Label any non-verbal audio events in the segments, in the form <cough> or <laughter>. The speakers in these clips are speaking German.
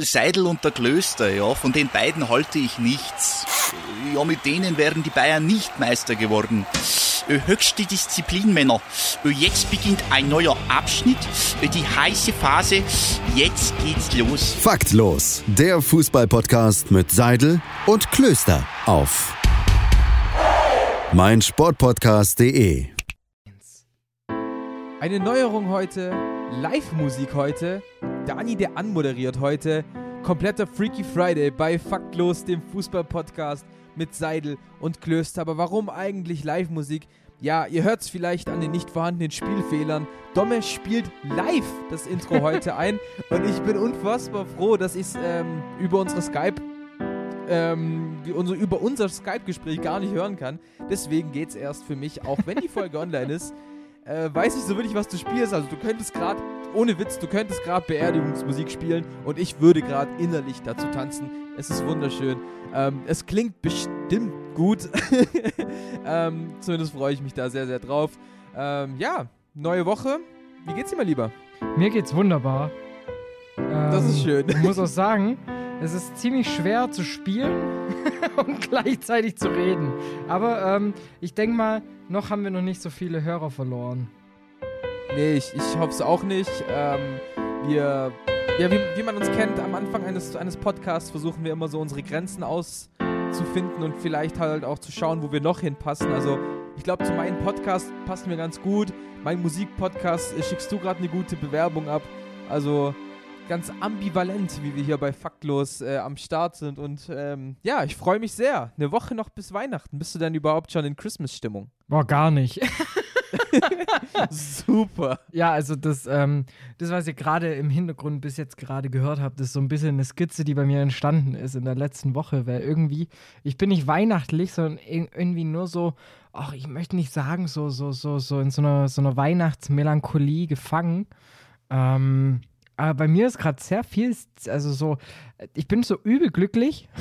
Seidel und der Klöster, ja, von den beiden halte ich nichts. Ja, mit denen wären die Bayern nicht Meister geworden. Äh, höchste Disziplin, Männer. Äh, Jetzt beginnt ein neuer Abschnitt, äh, die heiße Phase. Jetzt geht's los. Faktlos, der Fußballpodcast mit Seidel und Klöster auf meinsportpodcast.de. Eine Neuerung heute, Live-Musik heute, Dani, der anmoderiert heute, kompletter Freaky Friday bei Faktlos, dem Fußball-Podcast mit Seidel und Klöster. Aber warum eigentlich Live-Musik? Ja, ihr hört es vielleicht an den nicht vorhandenen Spielfehlern. Domme spielt live das Intro <laughs> heute ein und ich bin unfassbar froh, dass ich es ähm, über unsere Skype ähm, über unser Skype-Gespräch gar nicht hören kann. Deswegen geht es erst für mich, auch wenn die Folge <laughs> online ist, äh, weiß ich so wirklich, was du spielst. Also du könntest gerade, ohne Witz, du könntest gerade Beerdigungsmusik spielen und ich würde gerade innerlich dazu tanzen. Es ist wunderschön. Ähm, es klingt bestimmt gut. <laughs> ähm, zumindest freue ich mich da sehr, sehr drauf. Ähm, ja, neue Woche. Wie geht's dir mal lieber? Mir geht's wunderbar. Das ist Ähm, schön. Ich muss auch sagen, es ist ziemlich schwer zu spielen <laughs> und gleichzeitig zu reden. Aber ähm, ich denke mal, noch haben wir noch nicht so viele Hörer verloren. Nee, ich, ich hoffe es auch nicht. Ähm, wir, ja, wie, wie man uns kennt, am Anfang eines, eines Podcasts versuchen wir immer so unsere Grenzen auszufinden und vielleicht halt auch zu schauen, wo wir noch hinpassen. Also ich glaube, zu meinem Podcast passen wir ganz gut. Mein Musikpodcast äh, schickst du gerade eine gute Bewerbung ab. Also ganz ambivalent, wie wir hier bei Faktlos äh, am Start sind. Und ähm, ja, ich freue mich sehr. Eine Woche noch bis Weihnachten. Bist du denn überhaupt schon in Christmas-Stimmung? Boah, gar nicht. <laughs> Super. ja, also das, ähm, das, was ihr gerade im Hintergrund bis jetzt gerade gehört habt, ist so ein bisschen eine Skizze, die bei mir entstanden ist in der letzten Woche, weil irgendwie, ich bin nicht weihnachtlich, sondern ir- irgendwie nur so, ach, ich möchte nicht sagen, so, so, so, so in so einer, so einer Weihnachtsmelancholie gefangen. Ähm, aber bei mir ist gerade sehr viel, also so, ich bin so übel glücklich, <laughs>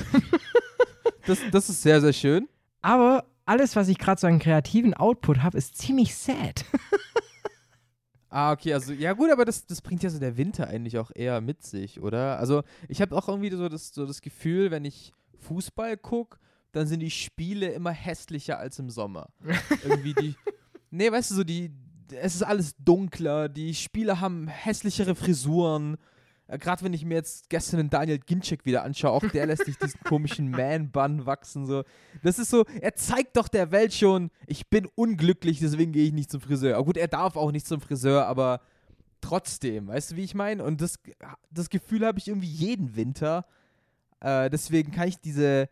Das, das ist sehr, sehr schön. aber alles, was ich gerade so an kreativen Output habe, ist ziemlich sad. <laughs> Ah, okay, also ja gut, aber das, das bringt ja so der Winter eigentlich auch eher mit sich, oder? Also ich habe auch irgendwie so das, so das Gefühl, wenn ich Fußball gucke, dann sind die Spiele immer hässlicher als im Sommer. <laughs> irgendwie die, nee, weißt du, so die, es ist alles dunkler, die Spieler haben hässlichere Frisuren. Äh, Gerade wenn ich mir jetzt gestern den Daniel Ginczek wieder anschaue, auch der lässt sich diesen komischen Man-Bun wachsen. So. Das ist so, er zeigt doch der Welt schon, ich bin unglücklich, deswegen gehe ich nicht zum Friseur. Aber gut, er darf auch nicht zum Friseur, aber trotzdem, weißt du, wie ich meine? Und das, das Gefühl habe ich irgendwie jeden Winter. Äh, deswegen kann ich diese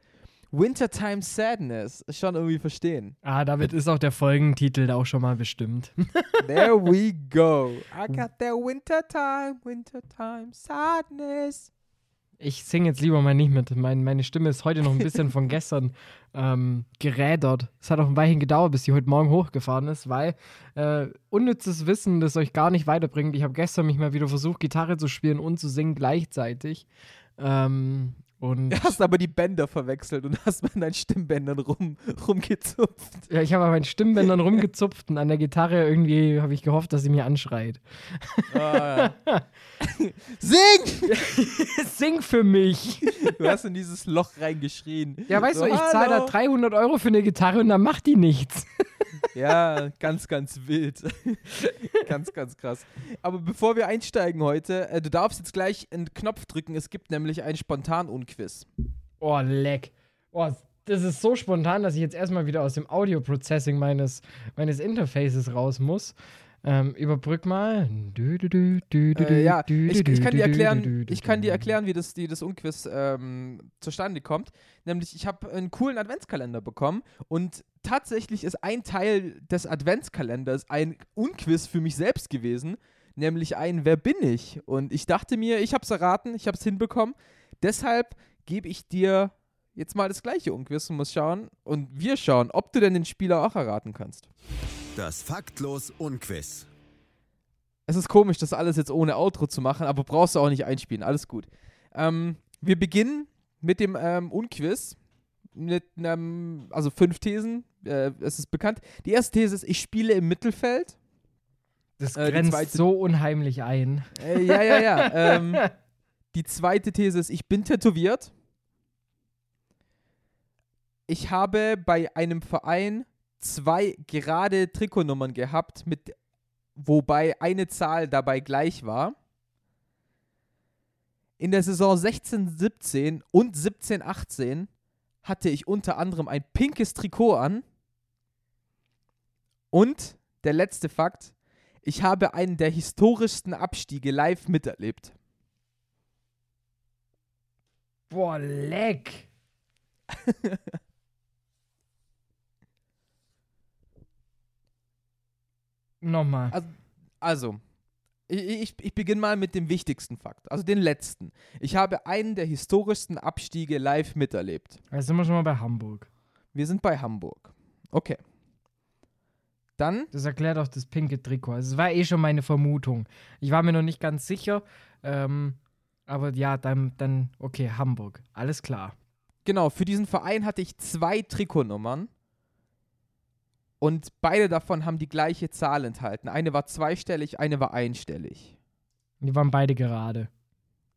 Wintertime Sadness schon irgendwie verstehen. Ah, damit ist auch der Folgentitel auch schon mal bestimmt. <laughs> There we go. I got that wintertime, wintertime sadness. Ich singe jetzt lieber mal nicht mit. Mein, meine Stimme ist heute noch ein bisschen von gestern <laughs> ähm, gerädert. Es hat auch ein Weilchen gedauert, bis die heute Morgen hochgefahren ist, weil äh, unnützes Wissen, das euch gar nicht weiterbringt. Ich habe gestern mich mal wieder versucht, Gitarre zu spielen und zu singen gleichzeitig. Ähm, und Du hast aber die Bänder verwechselt und hast mit deinen Stimmbändern rum, rumgezupft. ja, ich habe an meinen Stimmbändern <laughs> rumgezupft und an der Gitarre irgendwie habe ich gehofft, dass sie mir anschreit. Ah, ja. <laughs> Sing! <laughs> Sing für mich! Du hast in dieses Loch reingeschrien. Ja, weißt So, du, ich zahle da hallo. 300 Euro für eine Gitarre und dann macht die nichts. Ja, ganz, ganz wild. ganz, ganz krass. Aber bevor wir einsteigen heute, äh, du darfst jetzt gleich einen Knopf drücken. Es gibt nämlich einen Spontan-Unquiz. Oh, leck. Oh, das ist so spontan, dass ich jetzt erstmal wieder aus dem Audio-Processing meines, meines Interfaces raus muss. Ähm, überbrück mal. Äh, ja, ich, ich kann dir erklären, ich kann dir erklären, wie das, wie das Unquiz ähm, zustande kommt. Nämlich, ich habe einen coolen Adventskalender bekommen und tatsächlich ist ein Teil des Adventskalenders ein Unquiz für mich selbst gewesen, nämlich ein Wer bin ich? Und ich dachte mir, ich habe es erraten, ich habe es hinbekommen. Deshalb gebe ich dir jetzt mal das gleiche Unquiz und muss schauen und wir schauen, ob du denn den Spieler auch erraten kannst. Das Faktlos Unquiz. Es ist komisch, das alles jetzt ohne Outro zu machen, aber brauchst du auch nicht einspielen. Alles gut. Ähm, wir beginnen mit dem ähm, Unquiz. Mit einem, also fünf Thesen. Äh, es ist bekannt. Die erste These ist, ich spiele im Mittelfeld. Das Äh, grenzt zweite- so unheimlich ein. Äh, ja, ja, ja. <laughs> ähm, Die zweite These ist, ich bin tätowiert. Ich habe bei einem Verein zwei gerade Trikotnummern gehabt, mit, wobei eine Zahl dabei gleich war. In der Saison 16-17 und 17-18 hatte ich unter anderem ein pinkes Trikot an. Und der letzte Fakt, ich habe einen der historischsten Abstiege live miterlebt. Boah, leck. <laughs> Nochmal. Also, also ich, ich, beginne mal mit dem wichtigsten Fakt, also den letzten. Ich habe einen der historischsten Abstiege live miterlebt. Jetzt sind wir schon mal bei Hamburg. Wir sind bei Hamburg. Okay. Dann, Das erklärt auch das pinke Trikot. Also, es war eh schon meine Vermutung. Ich war mir noch nicht ganz sicher. Ähm, aber ja, dann, dann, okay, Hamburg. Alles klar. genau, für diesen Verein hatte ich zwei Trikotnummern. Und beide davon haben die gleiche Zahl enthalten. Eine war zweistellig, eine war einstellig. Die waren beide gerade.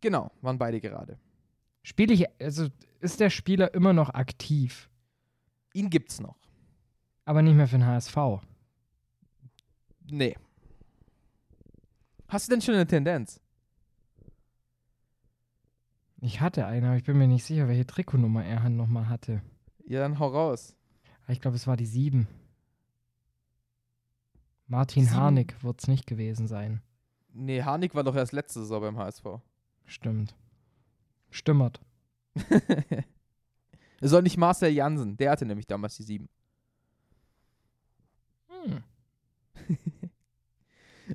Genau, waren beide gerade. Spiele ich, also ist der Spieler immer noch aktiv, Ihn gibt's noch. aber nicht mehr für den HSV. Nee. Hast du denn schon eine Tendenz? Ich hatte einen, aber ich bin mir nicht sicher, welche Trikotnummer er nochmal hatte. Ja, dann hau raus. Ich glaube, es war die 7. Martin Sieben? Harnik wird es nicht gewesen sein. Nee, Harnik war doch erst letzte Saison beim HSV. Stimmt. Stimmert. <laughs> Es soll nicht Marcel Jansen, der hatte nämlich damals die 7. Hm. <laughs>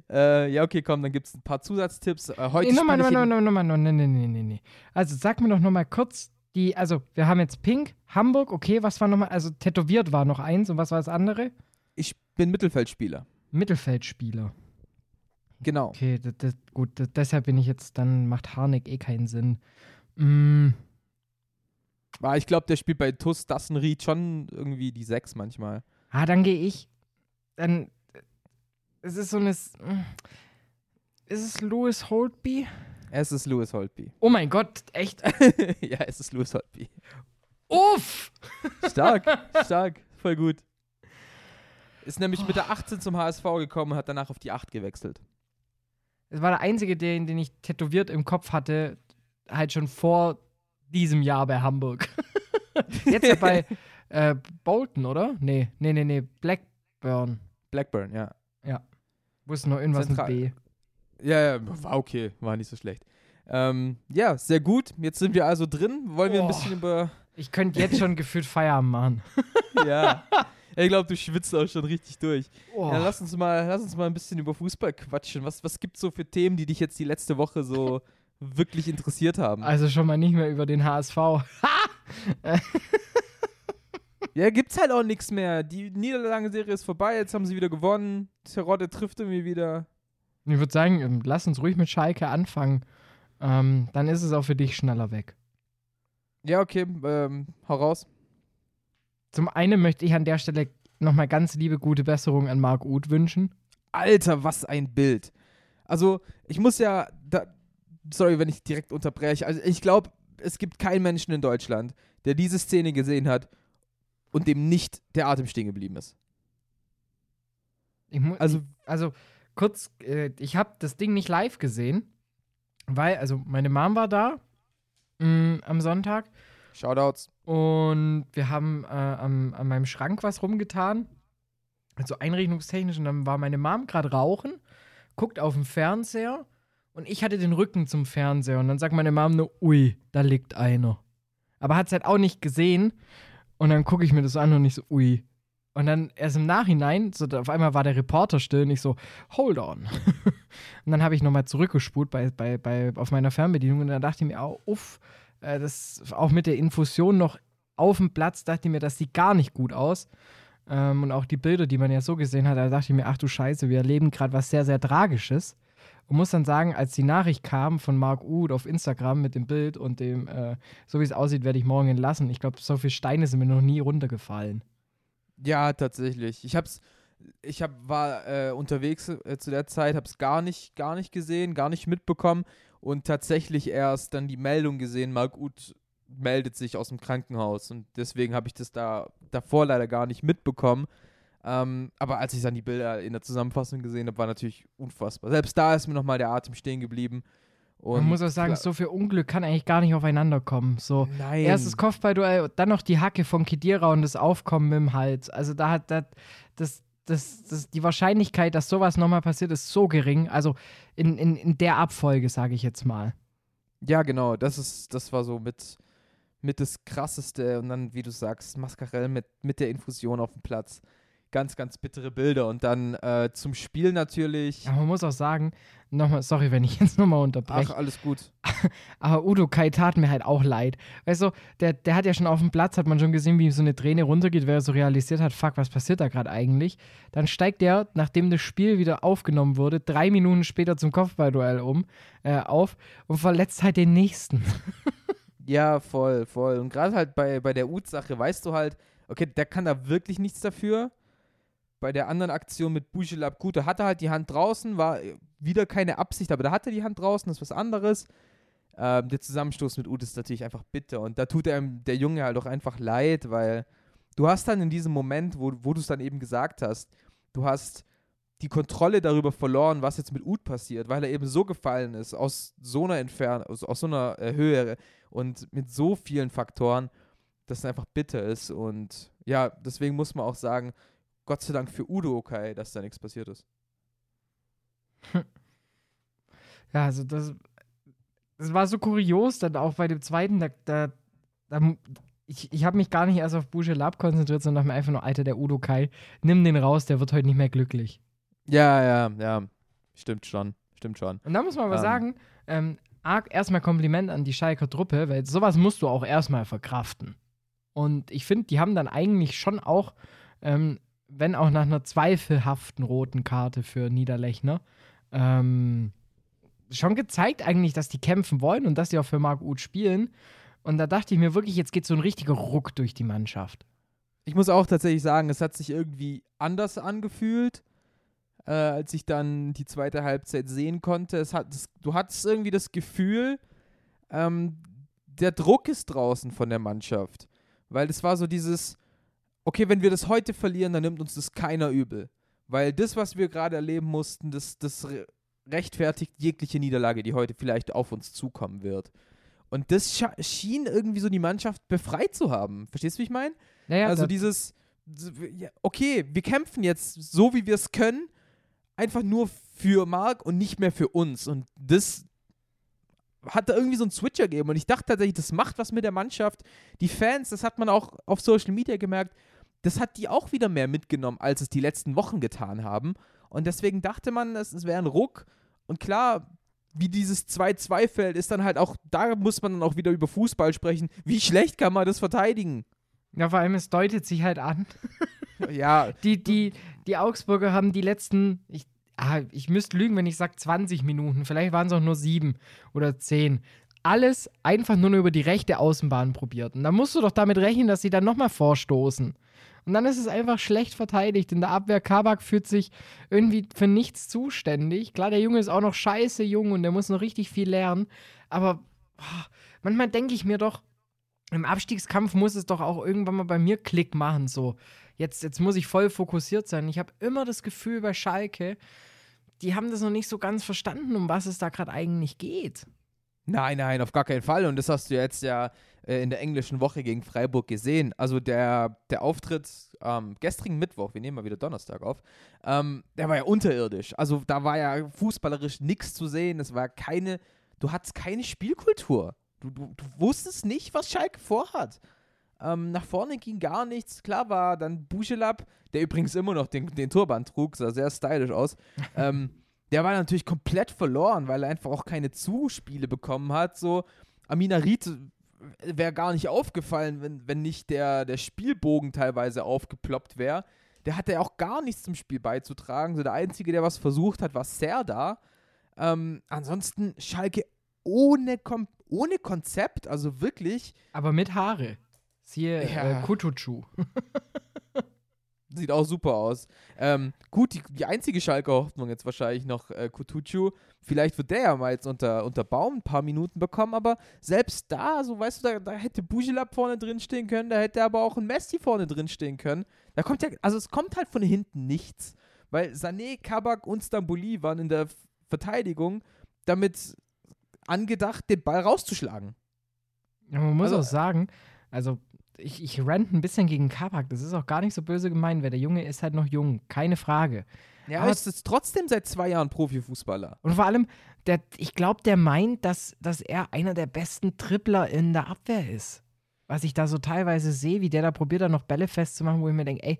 Äh, ja, okay, komm, dann gibt es ein paar Zusatztipps. Äh, heute Nee, nochmal, nochmal, nochmal, nochmal, nee, nee, nee, nee, nee. Also sag mir doch nochmal kurz die, also wir haben jetzt Pink, Hamburg, okay, was war nochmal, also tätowiert war noch eins und was war das andere? Ich bin Mittelfeldspieler. Mittelfeldspieler. Genau. Okay, das, das, gut, das, deshalb bin ich jetzt, dann macht Harnik eh keinen Sinn. Mm, Aber ich glaube, der spielt bei TuS Dassenried schon irgendwie die 6 manchmal. ah, dann gehe ich. Dann, es ist so eine, mm, ist es Louis Holtby? Es ist Louis Holtby. Oh mein Gott, echt? <laughs> ja, es ist Louis Holtby. Uff! Stark, stark, voll gut. Ist nämlich mit der 18 zum HSV gekommen und hat danach auf die 8 gewechselt. Es war der einzige, den, den ich tätowiert im Kopf hatte, halt schon vor diesem Jahr bei Hamburg. <laughs> Jetzt ja bei <laughs> äh, Bolton, oder? Nee, nee, nee, nee, Blackburn. Blackburn, ja. Wusste noch irgendwas Zentral- mit B. Ja, ja, war okay, war nicht so schlecht. Ähm, ja, sehr gut. Jetzt sind wir also drin. Wollen wir ein bisschen über. Ich könnte jetzt schon <laughs> gefühlt Feierabend machen. Ja. Ich glaube, du schwitzt auch schon richtig durch. Oh. Ja, lass uns mal, lass uns mal ein bisschen über Fußball quatschen. Was, was gibt's so für Themen, die dich jetzt die letzte Woche so <laughs> wirklich interessiert haben? Also schon mal nicht mehr über den HSV. <laughs> Ja, gibt's halt auch nichts mehr. Die Niederlagenserie ist vorbei, jetzt haben sie wieder gewonnen. Terodde trifft irgendwie wieder. Ich würde sagen, ähm, lass uns ruhig mit Schalke anfangen. Ähm, dann ist es auch für dich schneller weg. Ja, okay, ähm, hau raus. Zum einen möchte ich an der Stelle nochmal ganz liebe gute Besserung an Marc Uth wünschen. Alter, was ein Bild. Also, ich muss ja, da, sorry, wenn ich direkt unterbreche. Also, ich glaube, es gibt keinen Menschen in Deutschland, der diese Szene gesehen hat und dem nicht der Atem stehen geblieben ist. Also- also kurz, äh, ich habe das Ding nicht live gesehen, weil, also meine Mom war da mh, am Sonntag Shoutouts. und wir haben äh, am, an meinem Schrank was rumgetan, also einrichtungstechnisch und dann war meine Mom gerade rauchen, guckt auf den Fernseher und ich hatte den Rücken zum Fernseher und dann sagt meine Mom nur, ui, da liegt einer. Aber hat es halt auch nicht gesehen und dann gucke ich mir das an und ich so, ui. Und dann erst im Nachhinein, so, auf einmal war der Reporter still und ich so, hold on. <laughs> und dann habe ich nochmal zurückgespult bei, bei, bei, auf meiner Fernbedienung und dann dachte ich mir, auch, uff, äh, das auch mit der Infusion noch auf dem Platz, dachte ich mir, das sieht gar nicht gut aus. Ähm, und auch die Bilder, die man ja so gesehen hat, da dachte ich mir, ach du Scheiße, wir erleben gerade was sehr, sehr Tragisches. Und muss dann sagen, als die Nachricht kam von Mark Uth auf Instagram mit dem Bild und dem, äh, so wie es aussieht, werde ich morgen entlassen. Ich glaube, so viele Steine sind mir noch nie runtergefallen. Ja, tatsächlich. Ich hab's, ich hab, war äh, unterwegs äh, zu der Zeit, hab's gar nicht, gar nicht gesehen, gar nicht mitbekommen. Und tatsächlich erst dann die Meldung gesehen, Marc Uth meldet sich aus dem Krankenhaus und deswegen habe ich das da davor leider gar nicht mitbekommen. Ähm, aber als ich dann die Bilder in der Zusammenfassung gesehen habe, war natürlich unfassbar. Selbst da ist mir nochmal der Atem stehen geblieben. Und Man muss auch sagen, so viel Unglück kann eigentlich gar nicht aufeinander kommen. So, Nein. erstes Kopfballduell, dann noch die Hacke von Kedira und das Aufkommen dem Hals. Also da hat das, das, das, das, die Wahrscheinlichkeit, dass sowas nochmal passiert, ist so gering. Also in, in, in der Abfolge, sage ich jetzt mal. Ja, genau. Das ist, das war so mit, mit das krasseste. Und dann, wie du sagst, Mascarell mit, mit der Infusion auf dem Platz. Ganz, ganz bittere Bilder. Und dann äh, zum Spiel natürlich. Aber man muss auch sagen, nochmal, sorry, wenn ich <laughs> jetzt nochmal Ach, unterbreche, alles gut. <laughs> aber Udo Kai tat mir halt auch leid. Weißt du, der, der hat ja schon auf dem Platz, hat man schon gesehen, wie ihm so eine Träne runtergeht, wer so realisiert hat, fuck, was passiert da gerade eigentlich? Dann steigt er, nachdem das Spiel wieder aufgenommen wurde, drei Minuten später zum Kopfballduell um, äh, auf und verletzt halt den nächsten. <laughs> Ja, voll, voll. Und gerade halt bei, bei der Ut-Sache weißt du halt, okay, der kann da wirklich nichts dafür. Bei der anderen Aktion mit Bujelab, gut, da hatte halt die Hand draußen, war äh, wieder keine Absicht, aber da hatte die Hand draußen, das ist was anderes. Ähm, der Zusammenstoß mit Ut ist natürlich einfach bitter und da tut einem der Junge halt auch einfach leid, weil du hast dann in diesem Moment, wo, wo du es dann eben gesagt hast, du hast die Kontrolle darüber verloren, was jetzt mit Ut passiert, weil er eben so gefallen ist, aus so einer Entfernung, aus, aus so einer äh, Höhe und mit so vielen Faktoren, dass es einfach bitter ist. Und ja, deswegen muss man auch sagen, Gott sei Dank für Udo okay, dass da nichts passiert ist. <laughs> Ja, also das, das war so kurios, dann auch bei dem zweiten, da, da, da ich, ich habe mich gar nicht erst auf Busche Lab konzentriert, sondern dachte mir einfach nur, Alter, der Udo Kai, nimm den raus, der wird heute nicht mehr glücklich. Ja, ja, ja. Stimmt schon. Stimmt schon. Und da muss man aber Ähm. sagen, ähm, erstmal Kompliment an die Schalker Truppe, weil sowas musst du auch erstmal verkraften. Und ich finde, die haben dann eigentlich schon auch, ähm, wenn auch nach einer zweifelhaften roten Karte für Niederlechner, ähm, schon gezeigt eigentlich, dass die kämpfen wollen und dass die auch für Marc Uth spielen. Und da dachte ich mir wirklich, jetzt geht so ein richtiger Ruck durch die Mannschaft. Ich muss auch tatsächlich sagen, es hat sich irgendwie anders angefühlt, äh, als ich dann die zweite Halbzeit sehen konnte. Es hat, es, du hattest irgendwie das Gefühl, ähm, der Druck ist draußen von der Mannschaft. Weil es war so dieses, okay, wenn wir das heute verlieren, dann nimmt uns das keiner übel. Weil das, was wir gerade erleben mussten, das, das re- rechtfertigt jegliche Niederlage, die heute vielleicht auf uns zukommen wird. Und das schien irgendwie so die Mannschaft befreit zu haben. Verstehst du, wie ich meine? Naja, also dieses, okay, wir kämpfen jetzt so, wie wir es können, einfach nur für Marc und nicht mehr für uns. Und das hat da irgendwie so einen Switcher gegeben. Und ich dachte tatsächlich, das macht was mit der Mannschaft. Die Fans, das hat man auch auf Social Media gemerkt, das hat die auch wieder mehr mitgenommen, als es die letzten Wochen getan haben. Und deswegen dachte man, es, es wäre ein Ruck. Und klar, wie dieses 2-2 fällt, ist dann halt auch, da muss man dann auch wieder über Fußball sprechen. Wie schlecht kann man das verteidigen? ja, vor allem, es deutet sich halt an. <laughs> Ja, Die, die, die Augsburger haben die letzten, ich, ah, ich müsste lügen, wenn ich sage 20 Minuten, vielleicht waren es auch nur sieben oder zehn. Alles einfach nur über die rechte Außenbahn probiert. Und da musst du doch damit rechnen, dass sie dann nochmal vorstoßen. Und dann ist es einfach schlecht verteidigt. In der Abwehr, Kabak fühlt sich irgendwie für nichts zuständig. Klar, der Junge ist auch noch scheiße jung und der muss noch richtig viel lernen. Aber boah, manchmal denke ich mir doch, im Abstiegskampf muss es doch auch irgendwann mal bei mir Klick machen. So, jetzt, jetzt muss ich voll fokussiert sein. Ich habe immer das Gefühl bei Schalke, die haben das noch nicht so ganz verstanden, um was es da gerade eigentlich geht. Nein, nein, auf gar keinen Fall. Und das hast du jetzt ja äh, in der englischen Woche gegen Freiburg gesehen. Also der, der Auftritt am gestrigen Mittwoch, wir nehmen mal wieder Donnerstag auf, ähm, der war ja unterirdisch. Also da war ja fußballerisch nichts zu sehen. Es war keine, du hattest keine Spielkultur. Du, du, du wusstest nicht, was Schalke vorhat. Ähm, nach vorne ging gar nichts. Klar war dann Bujelab, der übrigens immer noch den, den Turban trug, sah sehr stylisch aus. <laughs> ähm, der war natürlich komplett verloren, weil er einfach auch keine Zuspiele bekommen hat. So, Amina Ried wäre gar nicht aufgefallen, wenn, wenn nicht der, der Spielbogen teilweise aufgeploppt wäre. Der hatte ja auch gar nichts zum Spiel beizutragen. So der Einzige, der was versucht hat, war Serda. Ähm, ansonsten Schalke ohne, Kom ohne Konzept, also wirklich. Aber mit Haare. Siehe Ja. äh, Kutucu. <laughs> sieht auch super aus. Ähm, gut, die, die einzige Schalker Hoffnung jetzt wahrscheinlich noch äh, Kutucu. Vielleicht wird der ja mal jetzt unter, unter Baum ein paar Minuten bekommen, aber selbst da, so weißt du, da, da hätte Bujilab vorne drin stehen können, da hätte aber auch ein Messi vorne drin stehen können. Da kommt ja, also es kommt halt von hinten nichts. Weil Sané, Kabak und Stamboli waren in der Verteidigung damit angedacht, den Ball rauszuschlagen. Ja, man muss Also- auch sagen, also ich, ich rant ein bisschen gegen Kabak. Das ist auch gar nicht so böse gemeint, weil der Junge ist halt noch jung, keine Frage. Ja, Aber- es ist trotzdem seit zwei Jahren Profifußballer. Und vor allem, der, ich glaube, der meint, dass, dass er einer der besten Tripler in der Abwehr ist. Was ich da so teilweise sehe, wie der da probiert, da noch Bälle festzumachen, wo ich mir denke, ey,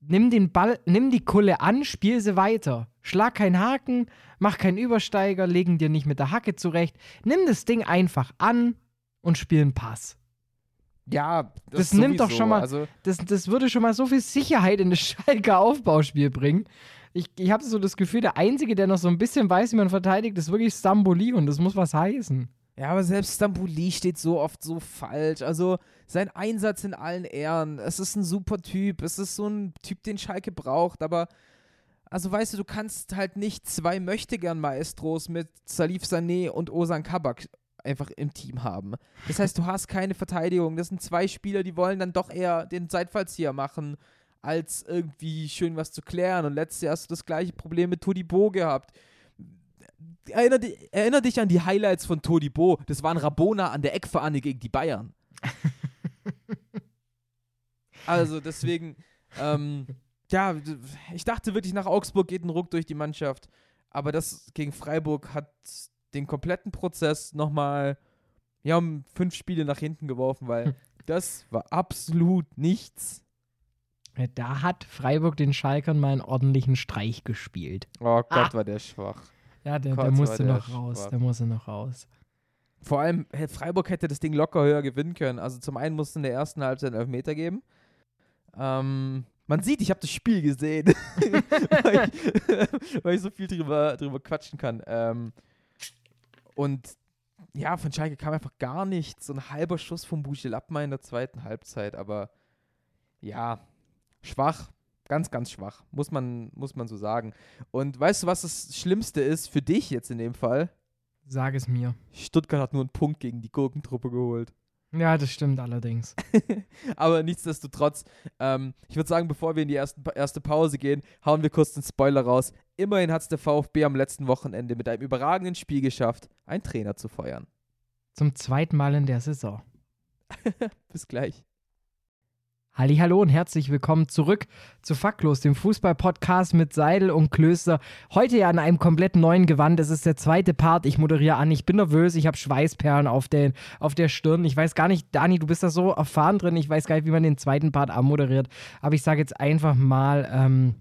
nimm den Ball, nimm die Kulle an, spiel sie weiter. Schlag keinen Haken, mach keinen Übersteiger, legen dir nicht mit der Hacke zurecht. Nimm das Ding einfach an und spiel einen Pass. Ja, Das nimmt doch schon mal- Also, Das, das würde schon mal so viel Sicherheit in das Schalker Aufbauspiel bringen. Ich, ich habe so das Gefühl, der Einzige, der noch so ein bisschen weiß, wie man verteidigt, ist wirklich Stamboli und das muss was heißen. ja, aber selbst Stambuli steht so oft so falsch. Also sein Einsatz in allen Ehren. Es ist ein super Typ. Es ist so ein Typ, den Schalke braucht. Aber, also weißt du, du kannst halt nicht zwei Möchtegern-Maestros mit Salif Sané und Osan Kabak einfach im Team haben. Das heißt, du hast keine Verteidigung. Das sind zwei Spieler, die wollen dann doch eher den Seitfallzieher machen, als irgendwie schön was zu klären. Und letztes Jahr hast du das gleiche Problem mit Todibo gehabt. Erinner, erinner dich an die Highlights von Todibo. Das waren Rabona an der Eckfahne gegen die Bayern. <laughs> also deswegen, ähm, ja, ich dachte wirklich, nach Augsburg geht ein Ruck durch die Mannschaft. Aber das gegen Freiburg hat den kompletten Prozess nochmal, ja, um fünf Spiele nach hinten geworfen, weil <laughs> das war absolut nichts. Da hat Freiburg den Schalkern mal einen ordentlichen Streich gespielt. Oh Gott, Ah. war der schwach. Ja, der, Gott, der musste der noch raus. schwach. Der musste noch raus. Vor allem, Freiburg hätte das Ding locker höher gewinnen können. Also zum einen musste in der ersten Halbzeit einen Elfmeter geben. Ähm, man sieht, ich habe das Spiel gesehen, <laughs> weil, ich, <laughs> weil ich so viel drüber, drüber quatschen kann. Ähm, und ja, von Schalke kam einfach gar nichts. So ein halber Schuss vom Buchel Abma in der zweiten Halbzeit. Aber ja, schwach. Ganz, ganz schwach. Muss man, muss man so sagen. Und weißt du, was das Schlimmste ist für dich jetzt in dem Fall? Sag es mir. Stuttgart hat nur einen Punkt gegen die Gurkentruppe geholt. Ja, das stimmt allerdings. <laughs> Aber nichtsdestotrotz, ähm, ich würde sagen, bevor wir in die ersten, erste Pause gehen, hauen wir kurz den Spoiler raus. Immerhin hat es der VfB am letzten Wochenende mit einem überragenden Spiel geschafft, einen Trainer zu feuern. Zum zweiten Mal in der Saison. <laughs> Bis gleich. Hallo und herzlich willkommen zurück zu Faktlos, dem Fußball-Podcast mit Seidel und Klöster. Heute ja in einem komplett neuen Gewand. Es ist der zweite Part. Ich moderiere an. Ich bin nervös. Ich habe Schweißperlen auf, den, auf der Stirn. Ich weiß gar nicht, Dani, du bist da so erfahren drin. Ich weiß gar nicht, wie man den zweiten Part anmoderiert. Aber ich sage jetzt einfach mal, ähm,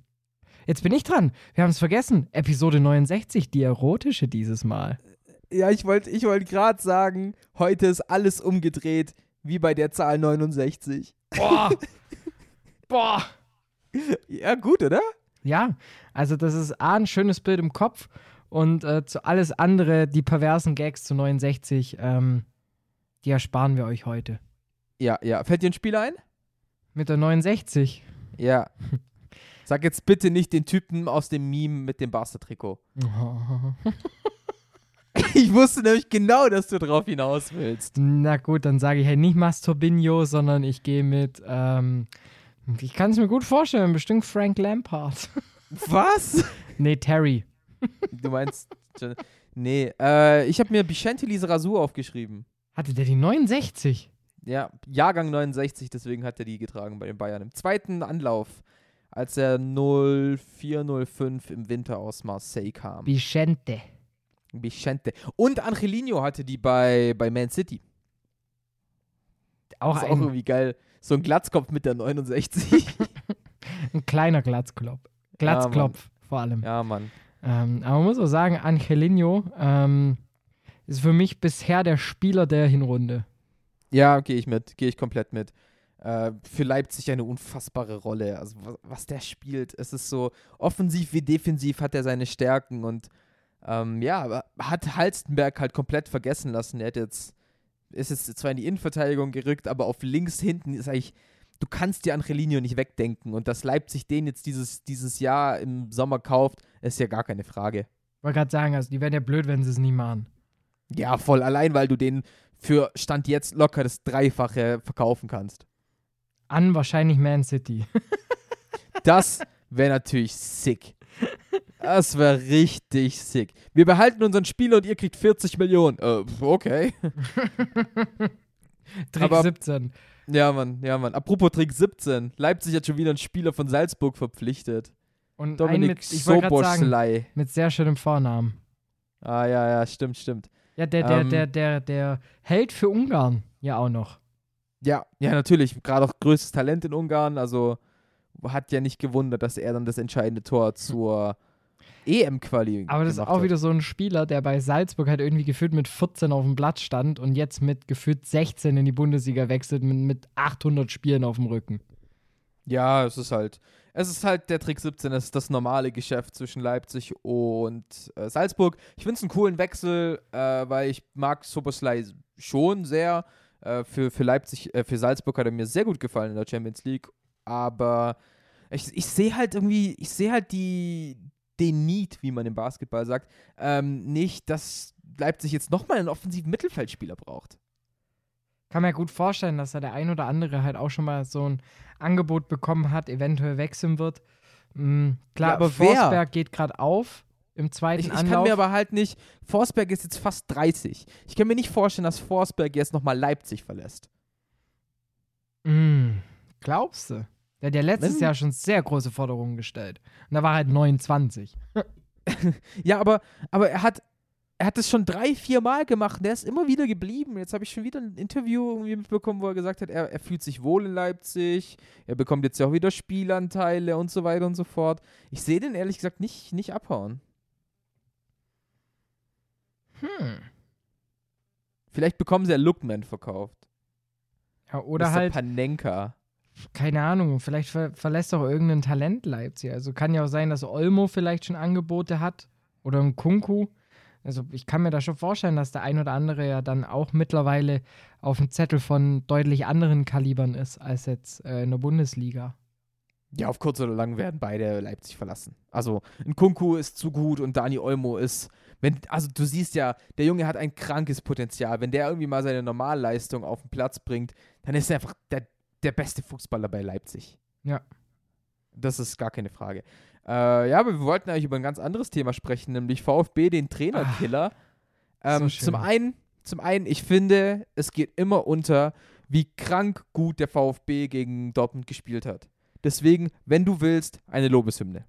jetzt bin ich dran. Wir haben es vergessen. Episode 69, die erotische dieses Mal. Ja, ich wollte ich wollt gerade sagen, heute ist alles umgedreht, wie bei der Zahl 69. Boah! <laughs> Boah! Ja, gut, oder? Ja, also das ist A, ein schönes Bild im Kopf und äh, zu alles andere, die perversen Gags zu 69, ähm, die ersparen wir euch heute. Ja, ja. Fällt dir ein Spiel ein? Mit der 69. Ja. <laughs> Sag jetzt bitte nicht den Typen aus dem Meme mit dem Barca-Trikot. <laughs> Ich wusste nämlich genau, dass du drauf hinaus willst. Na gut, dann sage ich halt nicht Masturbinho, sondern ich gehe mit, ähm, ich kann es mir gut vorstellen, bestimmt Frank Lampard. <laughs> Was? nee, Terry. Du meinst. Nee, äh, ich habe mir Bichente Lise Rasur aufgeschrieben. Hatte der die 69? Ja, Jahrgang 69, deswegen hat er die getragen bei den Bayern. Im zweiten Anlauf, als er 0405 im Winter aus Marseille kam. Vicente. Und Angelino hatte die bei, bei Man City. Auch Das ist auch ein, irgendwie geil. So ein Glatzkopf mit der 69. <laughs> ein kleiner Glatzklopf. Glatzklopf vor allem. ja, Mann. Ähm, aber man muss auch sagen, Angelino ähm, ist für mich bisher der Spieler der Hinrunde. Ja, gehe ich mit. Gehe ich komplett mit. Äh, für Leipzig eine unfassbare Rolle. Also, was, was der spielt, es ist so offensiv wie defensiv hat er seine Stärken und ähm, ja, aber hat Halstenberg halt komplett vergessen lassen. Er hat jetzt, ist jetzt zwar in die Innenverteidigung gerückt, aber auf links hinten ist eigentlich, du kannst dir Angelino nicht wegdenken. Und dass Leipzig den jetzt dieses, dieses Jahr im Sommer kauft, ist ja gar keine Frage. Wollte gerade sagen, also die wären ja blöd, wenn sie es nicht machen. Ja, voll. Allein, weil du den für Stand jetzt locker das Dreifache verkaufen kannst. An wahrscheinlich Man City. <laughs> Das wäre natürlich sick. Das wäre richtig sick. Wir behalten unseren Spieler und ihr kriegt 40 Millionen. Äh, okay. <laughs> Trick Aber- 17. Ja, Mann, ja, Mann. Apropos Trick 17. Leipzig hat schon wieder einen Spieler von Salzburg verpflichtet. Und Dominik mit, sagen, mit sehr schönem Vornamen. Ah, ja, ja, stimmt, stimmt. Ja, der, der, Ähm. der, der, der Held für Ungarn ja auch noch. Ja, ja, natürlich. Gerade auch größtes Talent in Ungarn. Also hat ja nicht gewundert, dass er dann das entscheidende Tor zur EM-Quali Aber das ist auch hat. wieder so ein Spieler, der bei Salzburg halt irgendwie gefühlt mit 14 auf dem Blatt stand und jetzt mit gefühlt 16 in die Bundesliga wechselt mit, mit 800 Spielen auf dem Rücken. Ja, es ist halt, es ist halt der Trick 17, es ist das normale Geschäft zwischen Leipzig und äh, Salzburg. Ich finde es einen coolen Wechsel, äh, weil ich mag Soboslai schon sehr. Äh, für, für Leipzig, äh, für Salzburg hat er mir sehr gut gefallen in der Champions League. Aber ich, ich sehe halt irgendwie, ich sehe halt die, den Need, wie man im Basketball sagt, ähm, nicht, dass Leipzig jetzt nochmal einen offensiven Mittelfeldspieler braucht. Kann mir gut vorstellen, dass da der ein oder andere halt auch schon mal so ein Angebot bekommen hat, eventuell wechseln wird. Mm, klar, Ja, aber wer? Forsberg geht gerade auf im zweiten Ich, ich Anlauf. kann mir aber halt nicht. Forsberg ist jetzt fast 30. Ich kann mir nicht vorstellen, dass Forsberg jetzt nochmal Leipzig verlässt. Mm, glaubst du? Der hat ja letztes Jahr schon sehr große Forderungen gestellt. Und da war er halt 29. <laughs> Ja, aber, aber er hat. Er hat es schon drei, vier Mal gemacht und er ist immer wieder geblieben. Jetzt habe ich schon wieder ein Interview irgendwie mitbekommen, wo er gesagt hat, er, er fühlt sich wohl in Leipzig, er bekommt jetzt ja auch wieder Spielanteile und so weiter und so fort. Ich sehe den ehrlich gesagt nicht, nicht abhauen. Hm. Vielleicht bekommen sie ja Lookman verkauft. Ja, oder Mr. halt, Panenka. Keine Ahnung, vielleicht ver verlässt auch irgendein Talent Leipzig. Also kann ja auch sein, dass Olmo vielleicht schon Angebote hat. Oder ein Kunku. Also ich kann mir da schon vorstellen, dass der ein oder andere ja dann auch mittlerweile auf dem Zettel von deutlich anderen Kalibern ist als jetzt äh, in der Bundesliga. Ja, auf kurz oder lang werden beide Leipzig verlassen. Also, ein Kunku ist zu gut und Dani Olmo ist. Wenn, also, du siehst ja, der Junge hat ein krankes Potenzial. Wenn der irgendwie mal seine Normalleistung auf den Platz bringt, dann ist er einfach der, der beste Fußballer bei Leipzig. Ja. Das ist gar keine Frage. Äh, ja, aber wir wollten eigentlich über ein ganz anderes Thema sprechen, nämlich VfB, den Trainerkiller. Ah, so ähm, schön. zum einen, zum einen, ich finde, es geht immer unter, wie krank gut der VfB gegen Dortmund gespielt hat. Deswegen, wenn du willst, eine Lobeshymne.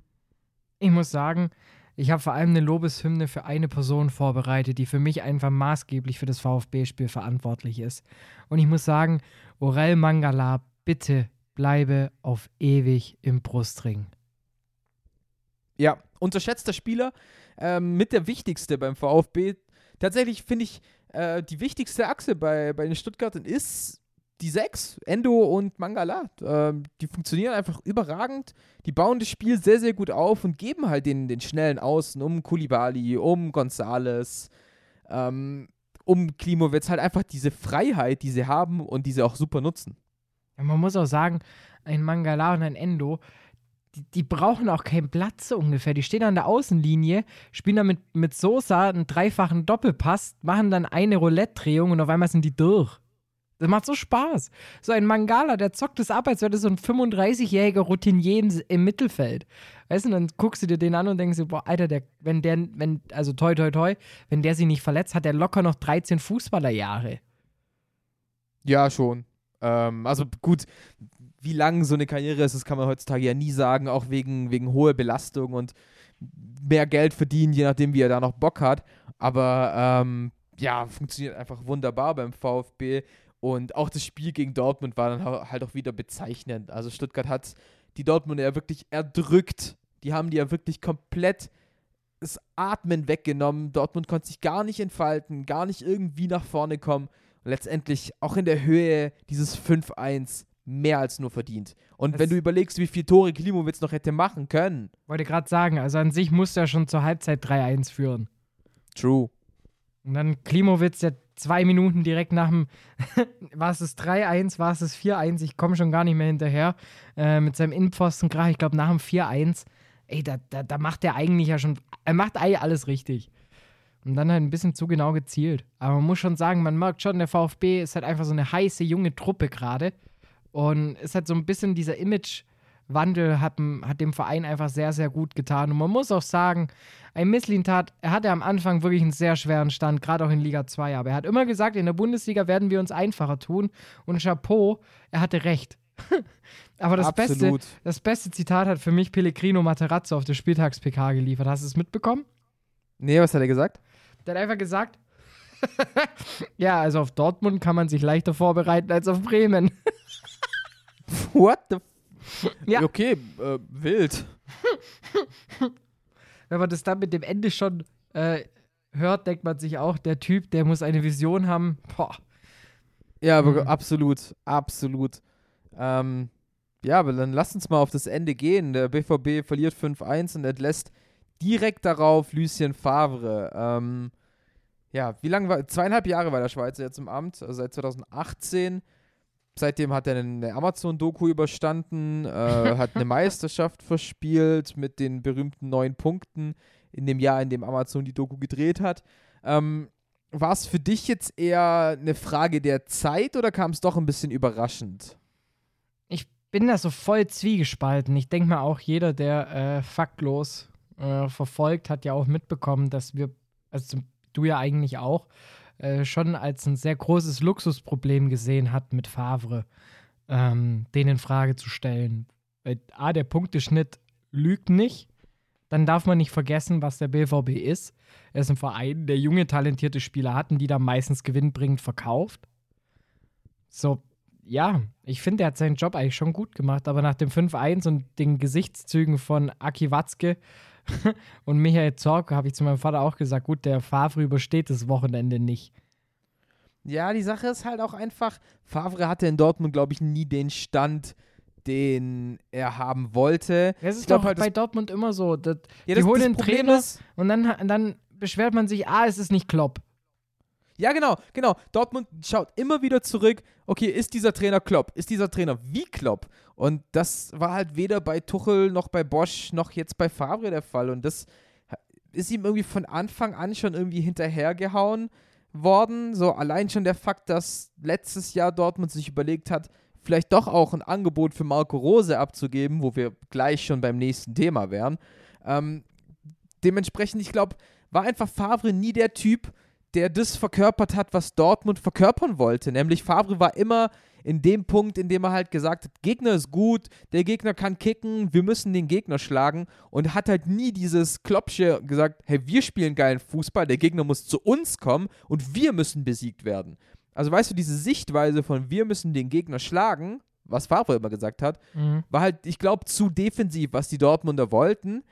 Ich muss sagen, ich habe vor allem eine Lobeshymne für eine Person vorbereitet, die für mich einfach maßgeblich für das VfB-Spiel verantwortlich ist. Und ich muss sagen, Orel Mangala, bitte bleibe auf ewig im Brustring. Ja, unterschätzter Spieler, ähm, mit der wichtigste beim VfB. Tatsächlich finde ich, äh, die wichtigste Achse bei, bei den Stuttgartern ist die sechs, Endo und Mangala. Ähm, die funktionieren einfach überragend. Die bauen das Spiel sehr, sehr gut auf und geben halt den, den schnellen Außen um Kulibali, um Gonzales, ähm, um Klimowitz halt einfach diese Freiheit, die sie haben und die sie auch super nutzen. Ja, man muss auch sagen, ein Mangala und ein Endo, die, die brauchen auch keinen Platz so ungefähr. Die stehen an der Außenlinie, spielen dann mit, mit Sosa einen dreifachen Doppelpass, machen dann eine Roulette-Drehung und auf einmal sind die durch. Das macht so Spaß. So ein Mangala, der zockt das ab, als wäre das so ein 35-jähriger Routinier im, im Mittelfeld. Weißt du, dann guckst du dir den an und denkst dir, boah, Alter, der, wenn der, wenn, also toi, toi, toi, wenn der sich nicht verletzt, hat der locker noch 13 Fußballerjahre. Ja, schon. Ähm, also gut, wie lang so eine Karriere ist, das kann man heutzutage ja nie sagen, auch wegen, wegen hoher Belastung und mehr Geld verdienen, je nachdem, wie er da noch Bock hat. Aber ähm, ja, funktioniert einfach wunderbar beim VfB. Und auch das Spiel gegen Dortmund war dann ha- halt auch wieder bezeichnend. Also Stuttgart hat die Dortmunder ja wirklich erdrückt. Die haben die ja wirklich komplett das Atmen weggenommen. Dortmund konnte sich gar nicht entfalten, gar nicht irgendwie nach vorne kommen. Und letztendlich auch in der Höhe dieses 5-1 mehr als nur verdient. Und Das- wenn du überlegst, wie viele Tore Klimowitz noch hätte machen können. Wollte gerade sagen, also an sich musste er schon zur Halbzeit 3-1 führen. True. Und dann Klimowitz, der zwei Minuten direkt nach dem, <laughs> war es das 3-1, war es das 4-1, ich komme schon gar nicht mehr hinterher, äh, mit seinem Innenpfosten, gerade ich glaube nach dem 4-1, ey, da, da, da macht er eigentlich ja schon, er macht eigentlich alles richtig. Und dann halt ein bisschen zu genau gezielt. Aber man muss schon sagen, man merkt schon, der VfB ist halt einfach so eine heiße, junge Truppe gerade. Und ist halt so ein bisschen dieser Imagewandel hat, hat dem Verein einfach sehr, sehr gut getan. Und man muss auch sagen, ein Misslintat, er hatte am Anfang wirklich einen sehr schweren Stand, gerade auch in Liga 2. Aber er hat immer gesagt, in der Bundesliga werden wir uns einfacher tun. Und Chapeau, er hatte recht. <laughs> Aber das beste, das beste Zitat hat für mich Pellegrino Materazzo auf der Spieltags-PK geliefert. Hast du es mitbekommen? Nee, was hat er gesagt? Der hat einfach gesagt, <laughs> ja, also auf Dortmund kann man sich leichter vorbereiten als auf Bremen. <laughs> What the <laughs> ja. Okay, äh, wild. <laughs> Wenn man das dann mit dem Ende schon äh, hört, denkt man sich auch, der Typ, der muss eine Vision haben. Boah. Ja, aber mhm. absolut, absolut. Ähm, ja, aber dann lass uns mal auf das Ende gehen. Der BVB verliert 5-1 und entlässt direkt darauf Lucien Favre. Ähm, ja, wie lange war, zweieinhalb Jahre war der Schweizer jetzt im Amt, also seit 2018. Seitdem hat er eine Amazon-Doku überstanden, äh, hat eine <laughs> Meisterschaft verspielt mit den berühmten neun Punkten in dem Jahr, in dem Amazon die Doku gedreht hat. Ähm, war es für dich jetzt eher eine Frage der Zeit oder kam es doch ein bisschen überraschend? Ich bin da so voll zwiegespalten. Ich denke mal auch, jeder, der äh, faktlos äh, verfolgt, hat ja auch mitbekommen, dass wir, also du ja eigentlich auch, äh, schon als ein sehr großes Luxusproblem gesehen hat mit Favre, ähm, den in Frage zu stellen. Weil A, der Punkteschnitt lügt nicht. Dann darf man nicht vergessen, was der BVB ist. Er ist ein Verein, der junge, talentierte Spieler hat und die dann meistens gewinnbringend verkauft. So, ja, ich finde, er hat seinen Job eigentlich schon gut gemacht, aber nach dem 5-1 und den Gesichtszügen von Aki Watzke <laughs> und Michael Zorc habe ich zu meinem Vater auch gesagt, gut, der Favre übersteht das Wochenende nicht. Ja, die Sache ist halt auch einfach, Favre hatte in Dortmund, glaube ich, nie den Stand, den er haben wollte. Es ist doch halt bei Dortmund immer so. Das, ja, die holen den Trainer ist, und dann, dann beschwert man sich, ah, es ist nicht Klopp. Ja, genau, genau. Dortmund schaut immer wieder zurück, okay, ist dieser Trainer Klopp? Ist dieser Trainer wie Klopp? Und das war halt weder bei Tuchel noch bei Bosch noch jetzt bei Favre der Fall. Und das ist ihm irgendwie von Anfang an schon irgendwie hinterhergehauen worden. So allein schon der Fakt, dass letztes Jahr Dortmund sich überlegt hat, vielleicht doch auch ein Angebot für Marco Rose abzugeben, wo wir gleich schon beim nächsten Thema wären. Ähm, dementsprechend, ich glaube, war einfach Favre nie der Typ, der das verkörpert hat, was Dortmund verkörpern wollte. Nämlich Favre war immer in dem Punkt, in dem er halt gesagt hat, Gegner ist gut, der Gegner kann kicken, wir müssen den Gegner schlagen und hat halt nie dieses Klopsche gesagt, hey, wir spielen geilen Fußball, der Gegner muss zu uns kommen und wir müssen besiegt werden. Also weißt du, diese Sichtweise von wir müssen den Gegner schlagen, was Favre immer gesagt hat, mhm. war halt, ich glaube, zu defensiv, was die Dortmunder wollten.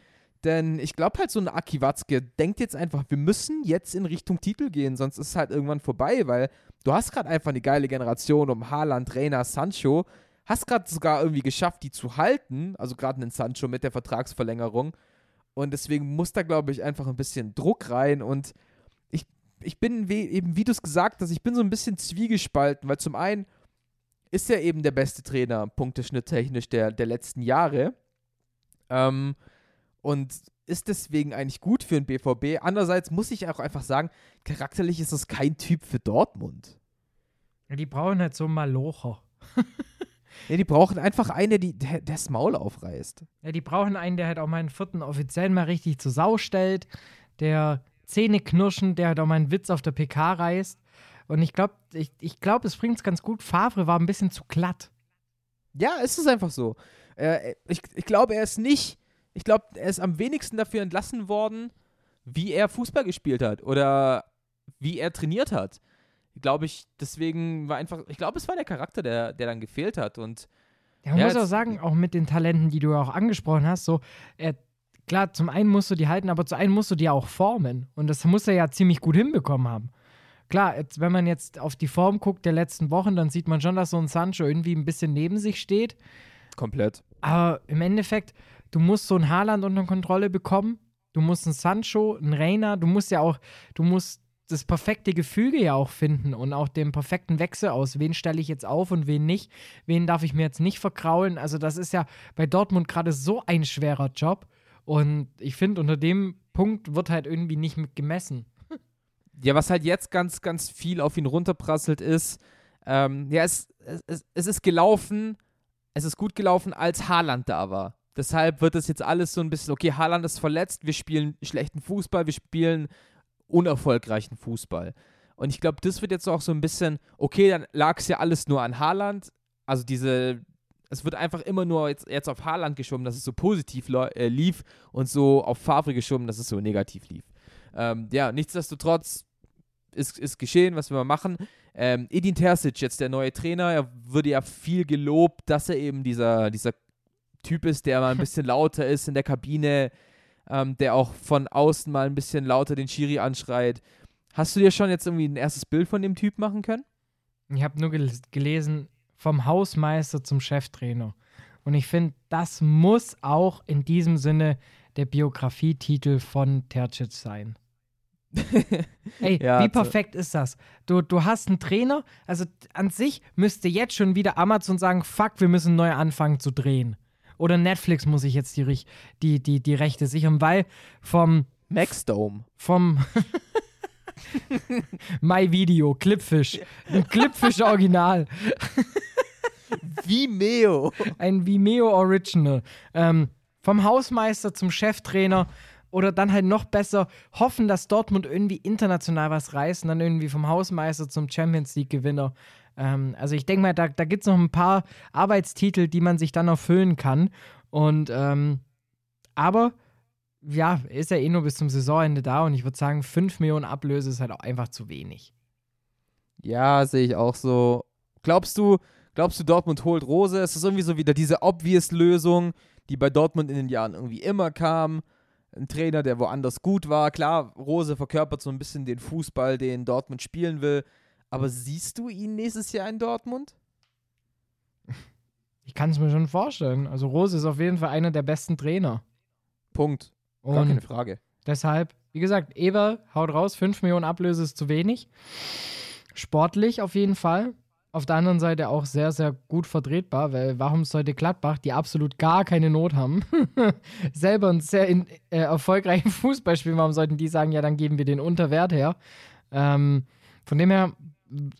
Denn ich glaube halt, so ein Aki Watzke denkt jetzt einfach, wir müssen jetzt in Richtung Titel gehen, sonst ist es halt irgendwann vorbei, weil du hast gerade einfach eine geile Generation um Haaland, Reina, Sancho, hast gerade sogar irgendwie geschafft, die zu halten, also gerade einen Sancho mit der Vertragsverlängerung. Und deswegen muss da, glaube ich, einfach ein bisschen Druck rein und ich, ich bin wie, eben, wie du es gesagt hast, ich bin so ein bisschen zwiegespalten, weil zum einen ist er eben der beste Trainer, punkteschnitttechnisch der, der letzten Jahre. Ähm, und ist deswegen eigentlich gut für den BVB. Andererseits muss ich auch einfach sagen, charakterlich ist das kein Typ für Dortmund. Ja, die brauchen halt so Malocher. <laughs> ja, die brauchen einfach einen, der, der das Maul aufreißt. Ja, die brauchen einen, der halt auch meinen vierten Offiziellen mal richtig zur Sau stellt, der Zähne knirschen, der halt auch mal einen Witz auf der PK reißt. Und ich glaube, ich, ich glaub, es bringt es ganz gut. Favre war ein bisschen zu glatt. Ja, ist es einfach so. Äh, ich ich glaube, er ist nicht ich glaube, er ist am wenigsten dafür entlassen worden, wie er Fußball gespielt hat oder wie er trainiert hat. Glaube ich, deswegen war einfach, ich glaube, es war der Charakter, der, der dann gefehlt hat. Und ja, man ja, muss auch sagen, auch mit den Talenten, die du auch angesprochen hast, so, er, klar, zum einen musst du die halten, aber zum einen musst du die auch formen. Und das muss er ja ziemlich gut hinbekommen haben. Klar, jetzt, wenn man jetzt auf die Form guckt der letzten Wochen, dann sieht man schon, dass so ein Sancho irgendwie ein bisschen neben sich steht. Komplett. Aber im Endeffekt, du musst so ein Haaland unter Kontrolle bekommen. Du musst einen Sancho, einen Reiner, du musst ja auch, du musst das perfekte Gefüge ja auch finden und auch den perfekten Wechsel aus. Wen stelle ich jetzt auf und wen nicht? Wen darf ich mir jetzt nicht verkraulen? Also, das ist ja bei Dortmund gerade so ein schwerer Job. Und ich finde, unter dem Punkt wird halt irgendwie nicht mit gemessen. Ja, was halt jetzt ganz, ganz viel auf ihn runterprasselt ist, ähm, ja, es, es, es ist gelaufen, es ist gut gelaufen, als Haaland da war. Deshalb wird das jetzt alles so ein bisschen, okay, Haaland ist verletzt, wir spielen schlechten Fußball, wir spielen unerfolgreichen Fußball. Und ich glaube, das wird jetzt auch so ein bisschen, okay, dann lag es ja alles nur an Haaland. Also diese, es wird einfach immer nur jetzt, jetzt auf Haaland geschoben, dass es so positiv äh, lief und so auf Favre geschoben, dass es so negativ lief. Ähm, ja, nichtsdestotrotz ist, ist geschehen, was wir mal machen. Ähm, Edin Terzic, jetzt der neue Trainer, er würde ja viel gelobt, dass er eben dieser, dieser Typ ist, der mal ein bisschen lauter ist in der Kabine, ähm, der auch von außen mal ein bisschen lauter den Schiri anschreit. Hast du dir schon jetzt irgendwie ein erstes Bild von dem Typ machen können? Ich habe nur gel gelesen, vom Hausmeister zum Cheftrainer. Und ich finde, das muss auch in diesem Sinne der Biografietitel von Tercic sein. <laughs> Ey, ja, wie perfekt ist das? Du, du hast einen Trainer, also an sich müsste jetzt schon wieder Amazon sagen, fuck, wir müssen neu anfangen zu drehen. Oder Netflix muss ich jetzt die, die, die, die Rechte sichern, weil vom Maxdome. Vom <laughs> My Video, Clipfish. Ein Clipfish Original. Vimeo. Ein Vimeo Original. Ähm, vom Hausmeister zum Cheftrainer oder dann halt noch besser hoffen, dass Dortmund irgendwie international was reißt und dann irgendwie vom Hausmeister zum Champions League-Gewinner. Ähm, also ich denke mal, da, da gibt es noch ein paar Arbeitstitel, die man sich dann erfüllen kann. Und ähm, aber ja, ist ja eh nur bis zum Saisonende da und ich würde sagen, 5 Millionen Ablöse ist halt auch einfach zu wenig. Ja, sehe ich auch so. Glaubst du, glaubst du, Dortmund holt Rose? Es ist irgendwie so wieder diese obvious Lösung, die bei Dortmund in den Jahren irgendwie immer kam ein Trainer, der woanders gut war. Klar, Rose verkörpert so ein bisschen den Fußball, den Dortmund spielen will. Aber siehst du ihn nächstes Jahr in Dortmund? Ich kann es mir schon vorstellen. Also Rose ist auf jeden Fall einer der besten Trainer. Punkt. Gar Und keine Frage. Deshalb, wie gesagt, Eber haut raus, 5 Millionen Ablöse ist zu wenig. Sportlich auf jeden Fall auf der anderen Seite auch sehr, sehr gut vertretbar, weil warum sollte Gladbach, die absolut gar keine Not haben, <laughs> selber einen sehr in, äh, erfolgreichen <laughs> Fußball spielen, warum sollten die sagen, ja, dann geben wir den Unterwert her? Ähm, von dem her,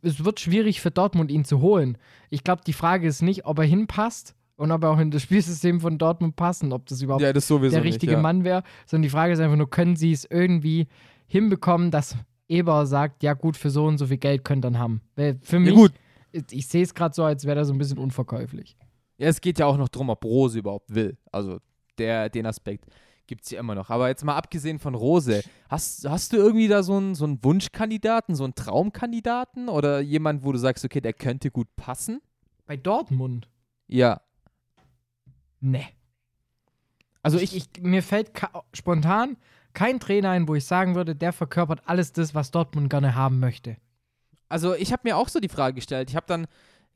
es wird schwierig für Dortmund, ihn zu holen. Ich glaube, die Frage ist nicht, ob er hinpasst und ob er auch in das Spielsystem von Dortmund passt und ob das überhaupt ja, das der richtige nicht, ja. Mann wäre, sondern die Frage ist einfach nur, können sie es irgendwie hinbekommen, dass Eber sagt, ja gut, für so und so viel Geld könnt ihr dann haben. Weil für mich, ja, ich sehe es gerade so, als wäre er so ein bisschen unverkäuflich. Ja, es geht ja auch noch darum, ob Rose überhaupt will. Also der, den Aspekt gibt es ja immer noch. Aber jetzt mal abgesehen von Rose, hast, hast du irgendwie da so einen, so einen Wunschkandidaten, so einen Traumkandidaten oder jemand, wo du sagst, okay, der könnte gut passen? Bei Dortmund? Ja. Nee. Also ich, ich mir fällt spontan kein Trainer ein, wo ich sagen würde, der verkörpert alles das, was Dortmund gerne haben möchte also ich habe mir auch so die Frage gestellt. Ich habe dann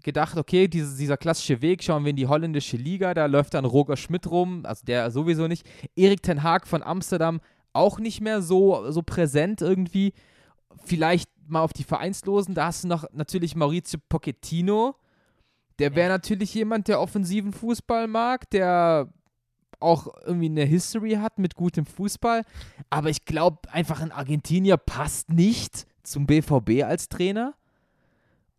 gedacht, okay, diese, dieser klassische Weg, schauen wir in die holländische Liga, da läuft dann Roger Schmidt rum, also der sowieso nicht. Erik Ten Haag von Amsterdam auch nicht mehr so, so präsent irgendwie. Vielleicht mal auf die Vereinslosen, da hast du noch natürlich Maurizio Pochettino. Der wäre natürlich jemand, der offensiven Fußball mag, der auch irgendwie eine History hat mit gutem Fußball. Aber ich glaube, einfach ein Argentinier passt nicht zum BVB als Trainer.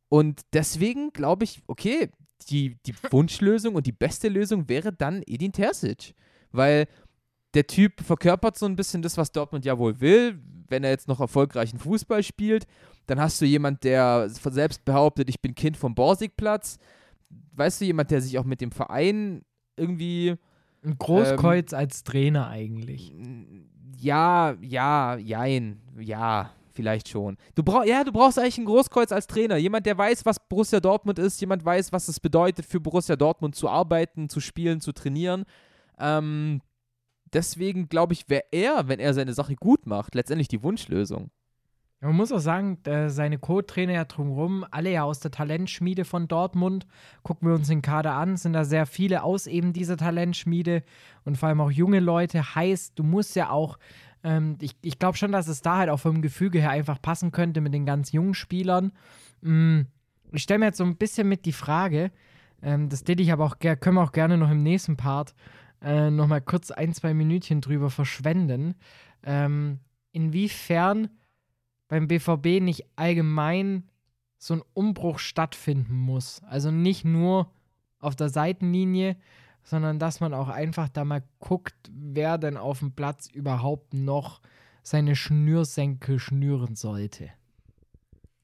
Und deswegen glaube ich, okay, die, die Wunschlösung und die beste Lösung wäre dann Edin Terzic. Weil der Typ verkörpert so ein bisschen das, was Dortmund ja wohl will. Wenn er jetzt noch erfolgreichen Fußball spielt, dann hast du jemand, der selbst behauptet, ich bin Kind vom Borsigplatz. Weißt du, jemand, der sich auch mit dem Verein irgendwie. Ein Großkreuz ähm, als Trainer eigentlich. Ja, ja, jein, ja vielleicht schon. Du brauch, ja, du brauchst eigentlich ein Großkreuz als Trainer. Jemand, der weiß, was Borussia Dortmund ist, jemand weiß, was es bedeutet, für Borussia Dortmund zu arbeiten, zu spielen, zu trainieren. Ähm, deswegen glaube ich, wäre er, wenn er seine Sache gut macht, letztendlich die Wunschlösung. Man muss auch sagen, seine Co-Trainer ja drumherum, alle ja aus der Talentschmiede von Dortmund. Gucken wir uns den Kader an, sind da sehr viele aus eben dieser Talentschmiede und vor allem auch junge Leute. Heißt, du musst ja auch Ähm, ich ich glaube schon, dass es da halt auch vom Gefüge her einfach passen könnte mit den ganz jungen Spielern. Mm, ich stelle mir jetzt so ein bisschen mit die Frage, ähm, das ich aber auch, können wir auch gerne noch im nächsten Part äh, noch mal kurz ein, zwei Minütchen drüber verschwenden. Ähm, inwiefern beim BVB nicht allgemein so ein Umbruch stattfinden muss. Also nicht nur auf der Seitenlinie, sondern dass man auch einfach da mal guckt, wer denn auf dem Platz überhaupt noch seine Schnürsenkel schnüren sollte.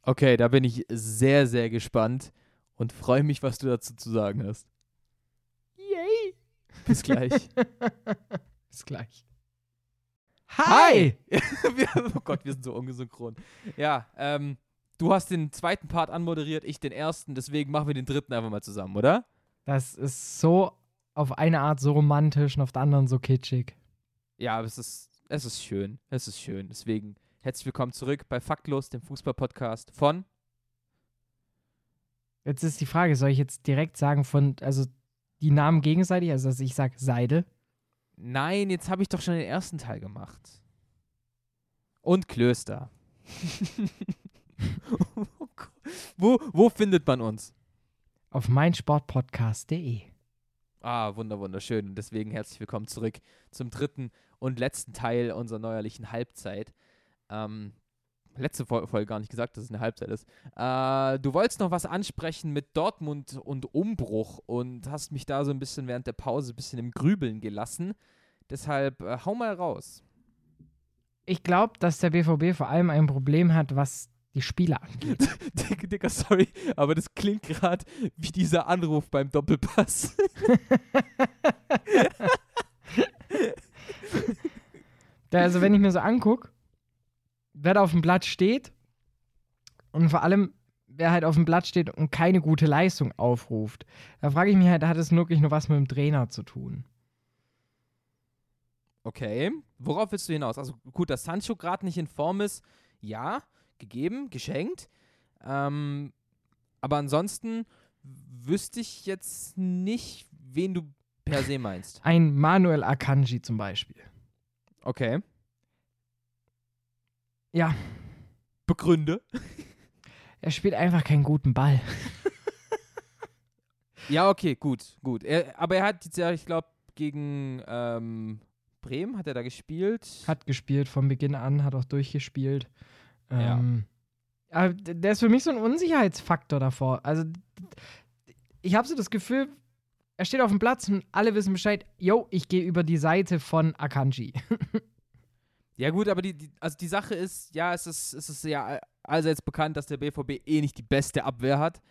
Okay, da bin ich sehr, sehr gespannt und freue mich, was du dazu zu sagen hast. Yay! Bis gleich. <laughs> Bis gleich. Hi! <laughs> oh Gott, wir sind so ungesynchron. Ja, ähm, du hast den zweiten Part anmoderiert, ich den ersten, deswegen machen wir den dritten einfach mal zusammen, oder? Das ist so auf eine Art so romantisch und auf der anderen so kitschig. Ja, aber es ist, es ist schön. Es ist schön. Deswegen herzlich willkommen zurück bei Faktlos, dem Fußball-Podcast von. Jetzt ist die Frage, soll ich jetzt direkt sagen von, also die Namen gegenseitig, also dass ich sage Seidel? Nein, jetzt habe ich doch schon den ersten Teil gemacht. Und Klöster. <laughs> <laughs> wo, wo findet man uns? Auf meinsportpodcast.de. Ah, wunder, wunderschön. Und deswegen herzlich willkommen zurück zum dritten und letzten Teil unserer neuerlichen Halbzeit. Ähm, letzte Folge gar nicht gesagt, dass es eine Halbzeit ist. Äh, du wolltest noch was ansprechen mit Dortmund und Umbruch und hast mich da so ein bisschen während der Pause ein bisschen im Grübeln gelassen. Deshalb äh, hau mal raus. Ich glaube, dass der BVB vor allem ein Problem hat, was die Spieler angeht. <laughs> Dicker, sorry, aber das klingt gerade wie dieser Anruf beim Doppelpass. <laughs> also, wenn ich mir so angucke, wer da auf dem Blatt steht und vor allem, wer halt auf dem Blatt steht und keine gute Leistung aufruft, da frage ich mich halt, hat es wirklich nur was mit dem Trainer zu tun? Okay, worauf willst du hinaus? Also gut, dass Sancho gerade nicht in Form ist, ja, gegeben, geschenkt. Ähm, aber ansonsten wüsste ich jetzt nicht, wen du per se meinst. Ein Manuel Akanji zum Beispiel. Okay. Ja. Begründe. Er spielt einfach keinen guten Ball. <laughs> ja, okay, gut, gut. Er, aber er hat jetzt ja, ich glaube, gegen ähm, Bremen hat er da gespielt. Hat gespielt von Beginn an, hat auch durchgespielt. Ähm, ja. der ist für mich so ein Unsicherheitsfaktor davor. Also, ich habe so das Gefühl, er steht auf dem Platz und alle wissen Bescheid, yo, ich gehe über die Seite von Akanji. <laughs> Ja, gut, aber die, die, also die Sache ist, ja, es ist, es ist ja allseits bekannt, dass der BVB eh nicht die beste Abwehr hat.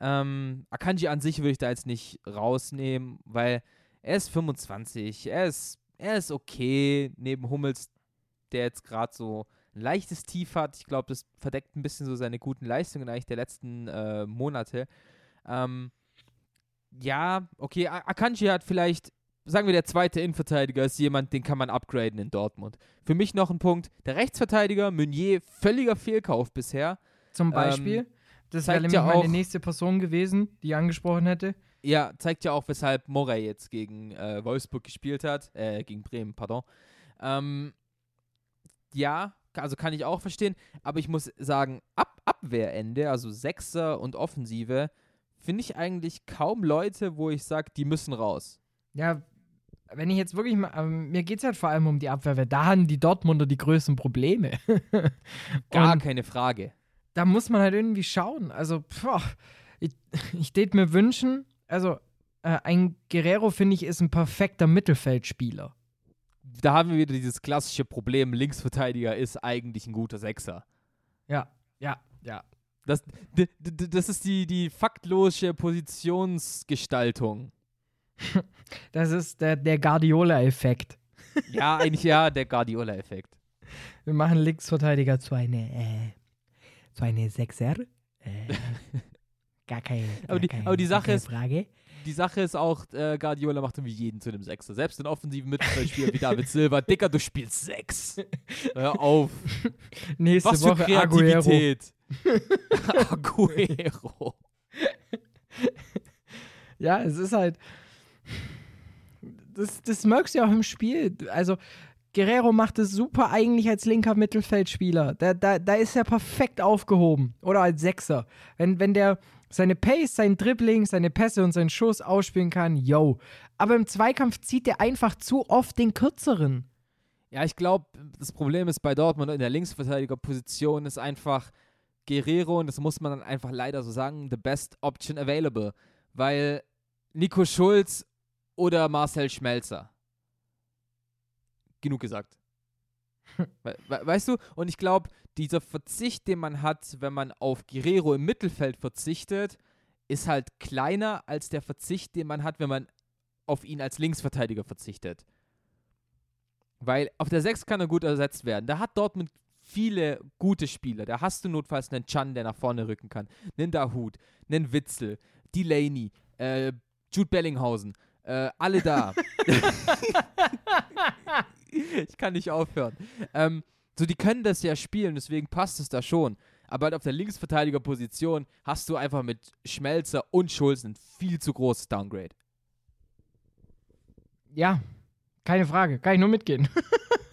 Ähm, Akanji an sich würde ich da jetzt nicht rausnehmen, weil er ist 25, er ist, er ist okay, neben Hummels, der jetzt gerade so ein leichtes Tief hat. Ich glaube, das verdeckt ein bisschen so seine guten Leistungen eigentlich der letzten äh, Monate. Ähm, ja, okay, Akanji hat vielleicht sagen wir, der zweite Innenverteidiger ist jemand, den kann man upgraden in Dortmund. Für mich noch ein Punkt. Der Rechtsverteidiger, Meunier, völliger Fehlkauf bisher. Zum Beispiel. Ähm, das wäre nämlich ja meine nächste Person gewesen, die ich angesprochen hätte. Ja, zeigt ja auch, weshalb Morey jetzt gegen äh, Wolfsburg gespielt hat. Äh, gegen Bremen, pardon. Ähm, ja, also kann ich auch verstehen. Aber ich muss sagen, ab Abwehrende, also Sechser und Offensive, finde ich eigentlich kaum Leute, wo ich sage, die müssen raus. Ja, wenn ich jetzt wirklich mal, ähm, mir geht es halt vor allem um die Abwehr, weil da haben die Dortmunder die größten Probleme. <laughs> Gar keine Frage. Da muss man halt irgendwie schauen. Also, boah, ich, <laughs> ich tät mir wünschen, also äh, ein Guerrero, finde ich, ist ein perfekter Mittelfeldspieler. Da haben wir wieder dieses klassische Problem, Linksverteidiger ist eigentlich ein guter Sechser. Ja, ja, ja. Das, das ist die, die faktlose Positionsgestaltung. <laughs> Das ist der, der Guardiola-Effekt. <laughs> Ja, eigentlich ja, der Guardiola-Effekt. Wir machen Linksverteidiger zu einer, äh, zu einer Sechser. Äh, <laughs> gar keine, gar aber, die, keine, aber die Sache ist, Frage. Die Sache ist auch, äh, Guardiola macht irgendwie jeden zu einem Sechser. Selbst den offensiven Mittelfeldspieler wie David Silva. Dicker, du spielst Sechs. Hör auf. Nächste Was Woche für Kreativität. <laughs> Aguero. ja, es ist halt das, das merkst du ja auch im Spiel. Also Guerrero macht es super eigentlich als linker Mittelfeldspieler. Da, da, da ist er perfekt aufgehoben. Oder als Sechser. Wenn, wenn der seine Pace, sein Dribbling, seine Pässe und seinen Schuss ausspielen kann, yo. Aber im Zweikampf zieht er einfach zu oft den kürzeren. Ja, ich glaube, das Problem ist bei Dortmund in der Linksverteidigerposition ist einfach Guerrero, und das muss man dann einfach leider so sagen, the best option available. Weil Nico Schulz oder Marcel Schmelzer. Genug gesagt. <laughs> We we weißt du? Und ich glaube, dieser Verzicht, den man hat, wenn man auf Guerrero im Mittelfeld verzichtet, ist halt kleiner als der Verzicht, den man hat, wenn man auf ihn als Linksverteidiger verzichtet. Weil auf der 6 kann er gut ersetzt werden. Da hat Dortmund viele gute Spieler. Da hast du notfalls einen Chan, der nach vorne rücken kann, einen Dahut, einen Witzel, Delaney, äh, Jude Bellinghausen, äh, alle da. <laughs> <laughs> ich kann nicht aufhören. Ähm, so, die können das ja spielen, deswegen passt es da schon. Aber halt auf der Linksverteidigerposition hast du einfach mit Schmelzer und Schulz ein viel zu großes Downgrade. Ja, keine Frage. Kann ich nur mitgehen.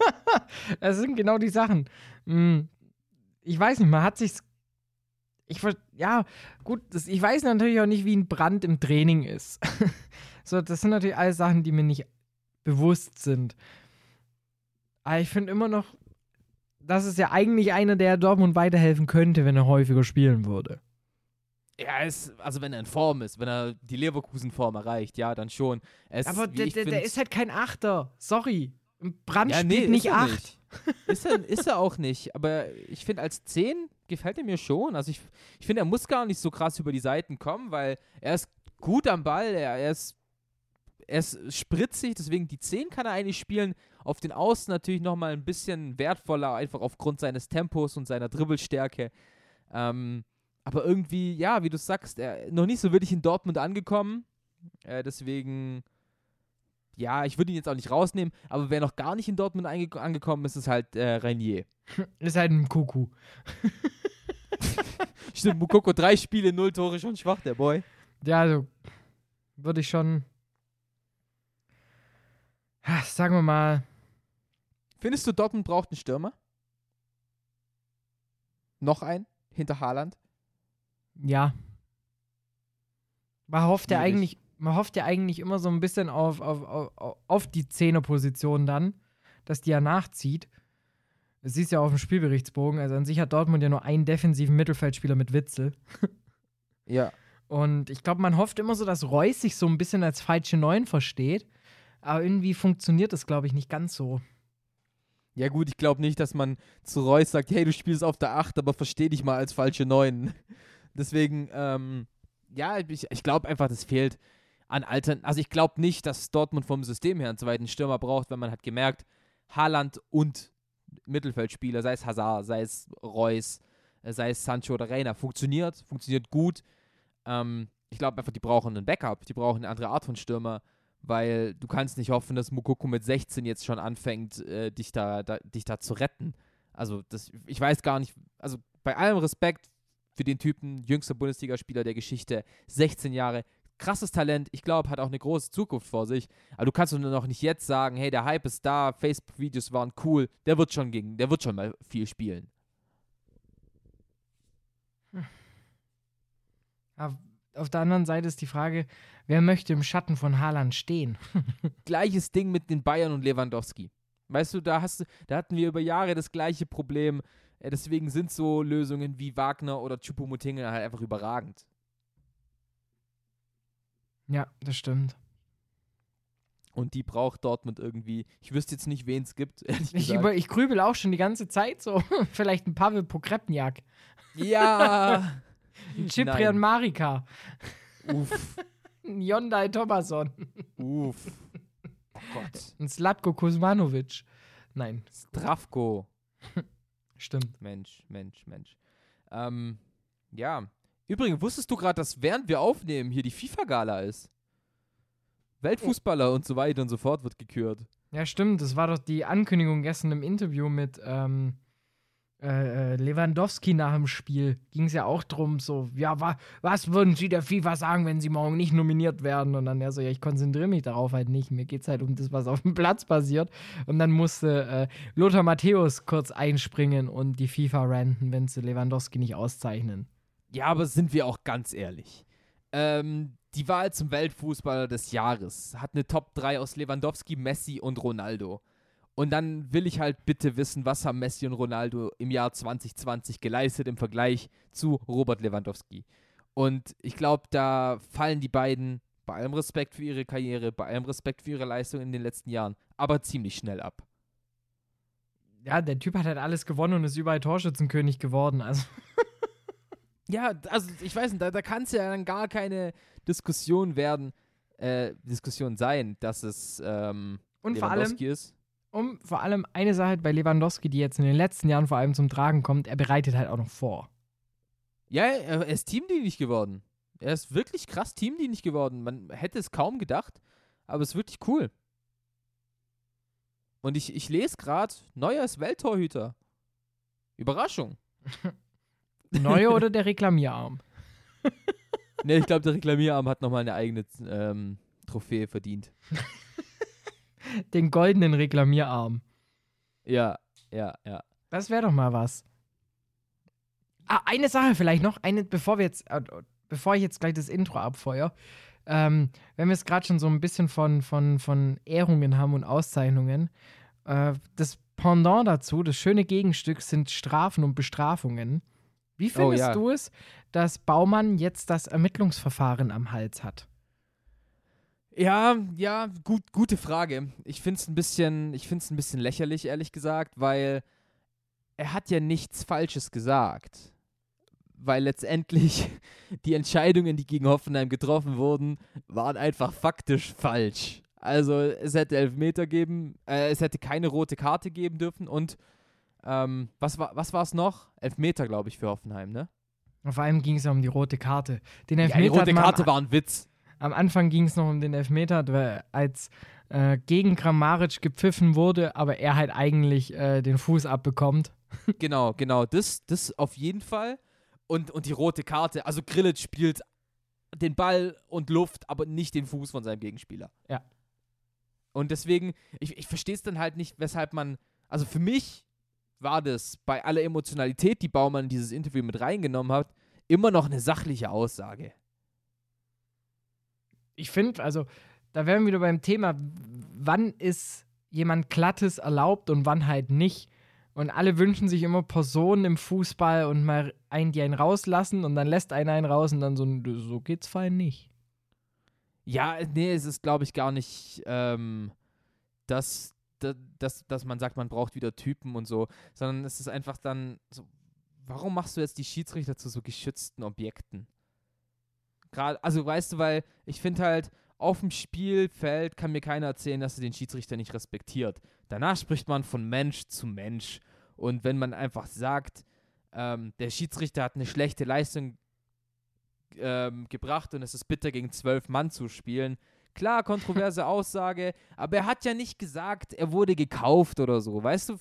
<laughs> das sind genau die Sachen. Hm, ich weiß nicht, man hat sich's. Ich, ja, gut, das, ich weiß natürlich auch nicht, wie ein Brand im Training ist. <laughs> so, das sind natürlich alles Sachen, die mir nicht bewusst sind. Aber ich finde immer noch, das ist ja eigentlich einer, der Dortmund weiterhelfen könnte, wenn er häufiger spielen würde. Ja, ist, also wenn er in Form ist, wenn er die Leverkusen-Form erreicht, ja, dann schon. Es, Aber der, der, der ist halt kein Achter. Sorry. Brand ja, spielt nee, nicht acht. Nicht. Ist er, ist er auch nicht. Aber ich finde, als 10 gefällt er mir schon. Also ich, ich finde, er muss gar nicht so krass über die Seiten kommen, weil er ist gut am Ball, er, er ist er ist spritzig, deswegen die 10 kann er eigentlich spielen. Auf den Außen natürlich nochmal ein bisschen wertvoller, einfach aufgrund seines Tempos und seiner Dribbelstärke. Ähm, aber irgendwie, ja, wie du sagst, er noch nicht so wirklich in Dortmund angekommen. Äh, deswegen, ja, ich würde ihn jetzt auch nicht rausnehmen, aber wer noch gar nicht in Dortmund ange angekommen ist, ist halt äh, Renier. <laughs> Ist halt ein Kuku. <laughs> Stimmt, Mukoko, drei Spiele, null Tore, schon schwach, der Boy. Ja, also würde ich schon, sagen wir mal. Findest du, Dortmund braucht einen Stürmer? Noch einen? Hinter Haaland? Ja. Man hofft ja eigentlich, man hofft ja eigentlich immer so ein bisschen auf, auf, auf, auf die Zehnerposition dann, dass die ja nachzieht. Das siehst ja auf dem Spielberichtsbogen. Also an sich hat Dortmund ja nur einen defensiven Mittelfeldspieler mit Witzel. ja. Und ich glaube, man hofft immer so, dass Reus sich so ein bisschen als falsche Neun versteht. Aber irgendwie funktioniert das, glaube ich, nicht ganz so. Ja, gut, ich glaube nicht, dass man zu Reus sagt, hey, du spielst auf der 8, aber versteh dich mal als falsche 9. <laughs> Deswegen, ähm, ja, ich, ich glaube einfach, das fehlt an Altern. Also ich glaube nicht, dass Dortmund vom System her einen zweiten Stürmer braucht, wenn man hat gemerkt, Haaland und Mittelfeldspieler, sei es Hazard, sei es Reus, äh, sei es Sancho oder Reina, funktioniert, funktioniert gut. Ähm, ich glaube einfach, die brauchen einen Backup, die brauchen eine andere Art von Stürmer, weil du kannst nicht hoffen, dass Mukoko mit 16 jetzt schon anfängt, äh, dich, da, da, dich da zu retten. Also das, ich weiß gar nicht, also bei allem Respekt für den Typen, jüngster Bundesligaspieler der Geschichte, 16 Jahre, krasses Talent, ich glaube, hat auch eine große Zukunft vor sich. Aber du kannst nur noch nicht jetzt sagen, hey, der Hype ist da, Facebook-Videos waren cool, der wird schon gegen, der wird schon mal viel spielen. Hm. Auf der anderen Seite ist die Frage, wer möchte im Schatten von Haaland stehen? <laughs> Gleiches Ding mit den Bayern und Lewandowski. Weißt du, da, hast, da hatten wir über Jahre das gleiche Problem. Äh, deswegen sind so Lösungen wie Wagner oder Chupomoting halt einfach überragend. Ja, das stimmt. Und die braucht Dortmund irgendwie. Ich wüsste jetzt nicht, wen es gibt. <laughs> Ich, über, ich grübel auch schon die ganze Zeit so. <laughs> Vielleicht ein Pavel Pokrepniak. Ja. Ein <laughs> Cyprian Marika. Uff. ein <laughs> Hyundai Thomason. Uff. <laughs> Oh Gott. Ein Slatko Kuzmanovic. Nein. Stravko. Stimmt. Mensch, Mensch, Mensch. Ähm, ja. Übrigens, wusstest du gerade, dass während wir aufnehmen hier die FIFA-Gala ist? Weltfußballer und so weiter und so fort wird gekürt. Ja, stimmt. Das war doch die Ankündigung gestern im Interview mit, ähm, äh, äh, Lewandowski nach dem Spiel ging es ja auch drum, so, ja, wa was würden Sie der FIFA sagen, wenn Sie morgen nicht nominiert werden? Und dann er so, ja, ich konzentriere mich darauf halt nicht. Mir geht es halt um das, was auf dem Platz passiert. Und dann musste äh, Lothar Matthäus kurz einspringen und die FIFA ranten, wenn sie Lewandowski nicht auszeichnen. Ja, aber sind wir auch ganz ehrlich. Ähm, die Wahl zum Weltfußballer des Jahres hat eine Top 3 aus Lewandowski, Messi und Ronaldo. Und dann will ich halt bitte wissen, was haben Messi und Ronaldo im Jahr 2020 geleistet im Vergleich zu Robert Lewandowski. Und ich glaube, da fallen die beiden, bei allem Respekt für ihre Karriere, bei allem Respekt für ihre Leistung in den letzten Jahren, aber ziemlich schnell ab. Ja, der Typ hat halt alles gewonnen und ist überall Torschützenkönig geworden. Also. <laughs> ja, also ich weiß nicht, da, da kann es ja dann gar keine Diskussion werden, äh, Diskussion sein, dass es ähm, und vor allem, ist um vor allem eine Sache bei Lewandowski, die jetzt in den letzten Jahren vor allem zum Tragen kommt, er bereitet halt auch noch vor. Ja, er ist teamdienlich geworden. Er ist wirklich krass teamdienlich geworden. Man hätte es kaum gedacht, aber es ist wirklich cool. Und ich, ich lese gerade, Neuer ist Welttorhüter. Überraschung. <laughs> Neuer oder der <laughs> Reklamierarm? ne, ich glaube, der Reklamierarm hat nochmal eine eigene ähm, Trophäe verdient. <laughs> den goldenen Reklamierarm. Ja, ja, ja. Das wäre doch mal was. Ah, eine Sache vielleicht noch, eine, bevor wir jetzt, äh, bevor ich jetzt gleich das Intro abfeuer. Ähm, wenn wir es gerade schon so ein bisschen von, von, von Ehrungen haben und Auszeichnungen, äh, das Pendant dazu, das schöne Gegenstück sind Strafen und Bestrafungen. Wie oh, findest oh, ja. du es, dass Baumann jetzt das Ermittlungsverfahren am Hals hat? Ja, ja, gut, gute Frage. Ich finde es ein bisschen, ich finde es ein bisschen lächerlich, ehrlich gesagt, weil er hat ja nichts Falsches gesagt. Weil letztendlich <laughs> die Entscheidungen, die gegen Hoffenheim getroffen wurden, waren einfach faktisch falsch. Also es hätte Elfmeter geben, äh, es hätte keine rote Karte geben dürfen und ähm, was war was es noch? Elfmeter, glaube ich, für Hoffenheim, ne? Vor allem ging es ja um die rote Karte. Den Elfmeter ja, die rote Karte war ein Witz am Anfang ging es noch um den Elfmeter, als äh, gegen Grammaric gepfiffen wurde, aber er halt eigentlich äh, den Fuß abbekommt. <laughs> genau, genau. Das, das auf jeden Fall. Und, und die rote Karte. Also Grillitsch spielt den Ball und Luft, aber nicht den Fuß von seinem Gegenspieler. Ja. Und deswegen, ich, ich verstehe es dann halt nicht, weshalb man, also für mich war das bei aller Emotionalität, die Baumann in dieses Interview mit reingenommen hat, immer noch eine sachliche Aussage ich finde, also da wären wir wieder beim Thema, wann ist jemand Glattes erlaubt und wann halt nicht. Und alle wünschen sich immer Personen im Fußball und mal einen, die einen rauslassen und dann lässt einer einen raus und dann so, so geht's fein nicht. Ja, nee, es ist, glaube ich, gar nicht, ähm, dass, dass, dass man sagt, man braucht wieder Typen und so, sondern es ist einfach dann so, warum machst du jetzt die Schiedsrichter zu so geschützten Objekten? Gerade, also weißt du, weil ich finde halt, auf dem Spielfeld kann mir keiner erzählen, dass er den Schiedsrichter nicht respektiert. Danach spricht man von Mensch zu Mensch. Und wenn man einfach sagt, ähm, der Schiedsrichter hat eine schlechte Leistung ähm, gebracht und es ist bitter, gegen zwölf Mann zu spielen. Klar, kontroverse <laughs> Aussage, aber er hat ja nicht gesagt, er wurde gekauft oder so. Weißt du,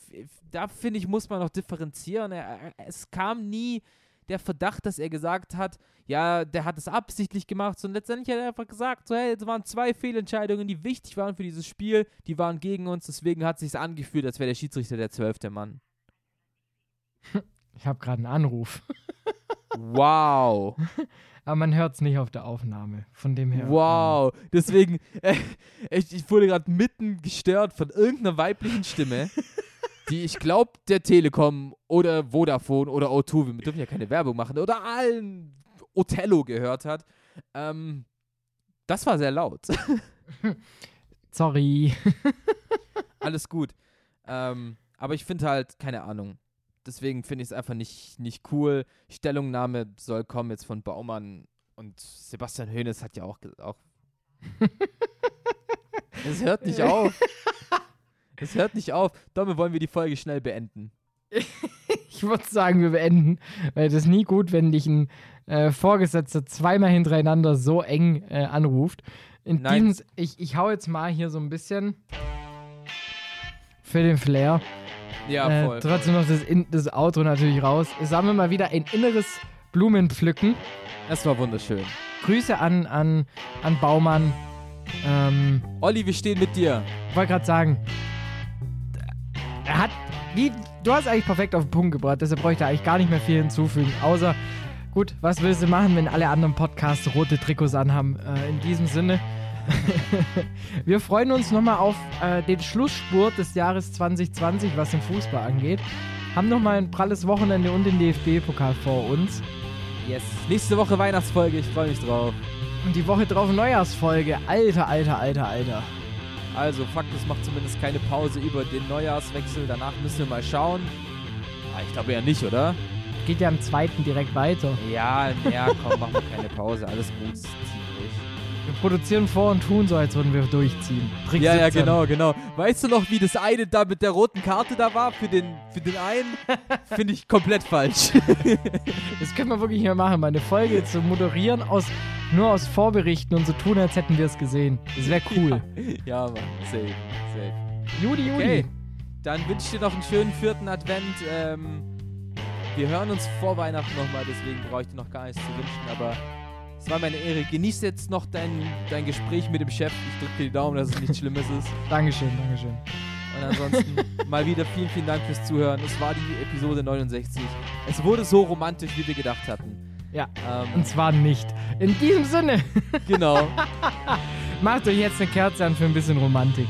da finde ich, muss man noch differenzieren. Er, es kam nie der Verdacht, dass er gesagt hat, ja, der hat es absichtlich gemacht, sondern letztendlich hat er einfach gesagt, so, hey, es waren zwei Fehlentscheidungen, die wichtig waren für dieses Spiel, die waren gegen uns, deswegen hat es sich angefühlt, als wäre der Schiedsrichter der zwölfte Mann. Ich habe gerade einen Anruf. wow. <laughs> Aber man hört es nicht auf der Aufnahme, von dem her. Wow, ähm. deswegen, äh, ich, ich wurde gerade mitten gestört von irgendeiner weiblichen Stimme <laughs> die ich glaube, der Telekom oder Vodafone oder O2, wir dürfen ja keine Werbung machen, oder allen Othello gehört hat. Ähm, das war sehr laut. <laughs> Sorry. <laughs> Alles gut. Ähm, aber ich finde halt, keine Ahnung. Deswegen finde ich es einfach nicht, nicht cool. Stellungnahme soll kommen jetzt von Baumann und Sebastian Hoeneß hat ja auch. auch <laughs> es hört nicht auf. Es hört nicht auf. Damit wollen wir die Folge schnell beenden. <laughs> ich würde sagen, wir beenden, weil das ist nie gut, wenn dich ein äh, Vorgesetzter zweimal hintereinander so eng äh, anruft. In Nein. Diesem, ich, ich hau jetzt mal hier so ein bisschen für den Flair. Ja, Äh, voll. trotzdem noch das, in, das Outro natürlich raus. Es haben wir mal wieder ein inneres Blumenpflücken. Das war wunderschön. Grüße an, an, an Baumann. Ähm, Olli, wir stehen mit dir. wollte gerade sagen, er hat, wie, du hast eigentlich perfekt auf den Punkt gebracht, deshalb bräuchte er eigentlich gar nicht mehr viel hinzufügen, außer, gut, was willst du machen, wenn alle anderen Podcasts rote Trikots anhaben? Äh, in diesem Sinne, <laughs> wir freuen uns nochmal auf äh, den Schlussspurt des Jahres 2020, was den Fußball angeht. Haben nochmal ein pralles Wochenende und den DFB-Pokal vor uns. Yes. Nächste Woche Weihnachtsfolge, ich freue mich drauf. Und die Woche drauf Neujahrsfolge. Alter, alter, alter, alter. Also, Fakt, es macht zumindest keine Pause über den Neujahrswechsel. Danach müssen wir mal schauen. Ah, ich glaube ja nicht, oder? Geht ja am zweiten direkt weiter. Ja, ja, komm, machen wir keine Pause. Alles gut, produzieren vor und tun so, als würden wir durchziehen. Trick Ja, ja, 17. genau, genau. Weißt du noch, wie das eine da mit der roten Karte da war für den, für den einen? <laughs> Finde ich komplett falsch. <laughs> Das können wir wirklich mehr machen, meine Folge zu moderieren aus nur aus Vorberichten und so tun, als hätten wir es gesehen. Das wäre cool. <laughs> ja, Mann, safe, safe. Juli, Juli. Okay, dann wünsche ich dir noch einen schönen vierten Advent. Ähm, wir hören uns vor Weihnachten nochmal, deswegen brauche ich dir noch gar nichts zu wünschen, aber es war meine Ehre. Genieß jetzt noch dein, dein Gespräch mit dem Chef. Ich drücke dir die Daumen, dass es nichts Schlimmes ist. Dankeschön, Dankeschön. Und ansonsten mal wieder vielen, vielen Dank fürs Zuhören. Es war die Episode 69. Es wurde so romantisch, wie wir gedacht hatten. Ja, Ähm, und zwar nicht. In diesem Sinne, <laughs> genau. <laughs> macht euch jetzt eine Kerze an für ein bisschen Romantik.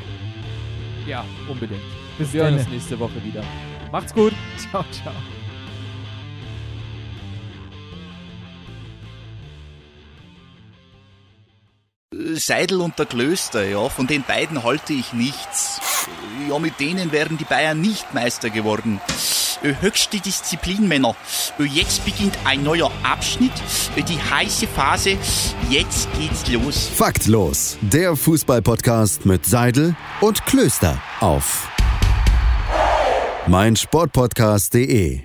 Ja, unbedingt. Bis Wir hören dann. uns nächste Woche wieder. Macht's gut. Ciao, ciao. Seidel und der Klöster, ja, von den beiden halte ich nichts. Ja, mit denen wären die Bayern nicht Meister geworden. Äh, Höchste Disziplin, Männer. Äh, Jetzt beginnt ein neuer Abschnitt, äh, die heiße Phase. Jetzt geht's los. Faktlos, der Fußballpodcast mit Seidel und Klöster auf meinsportpodcast.de.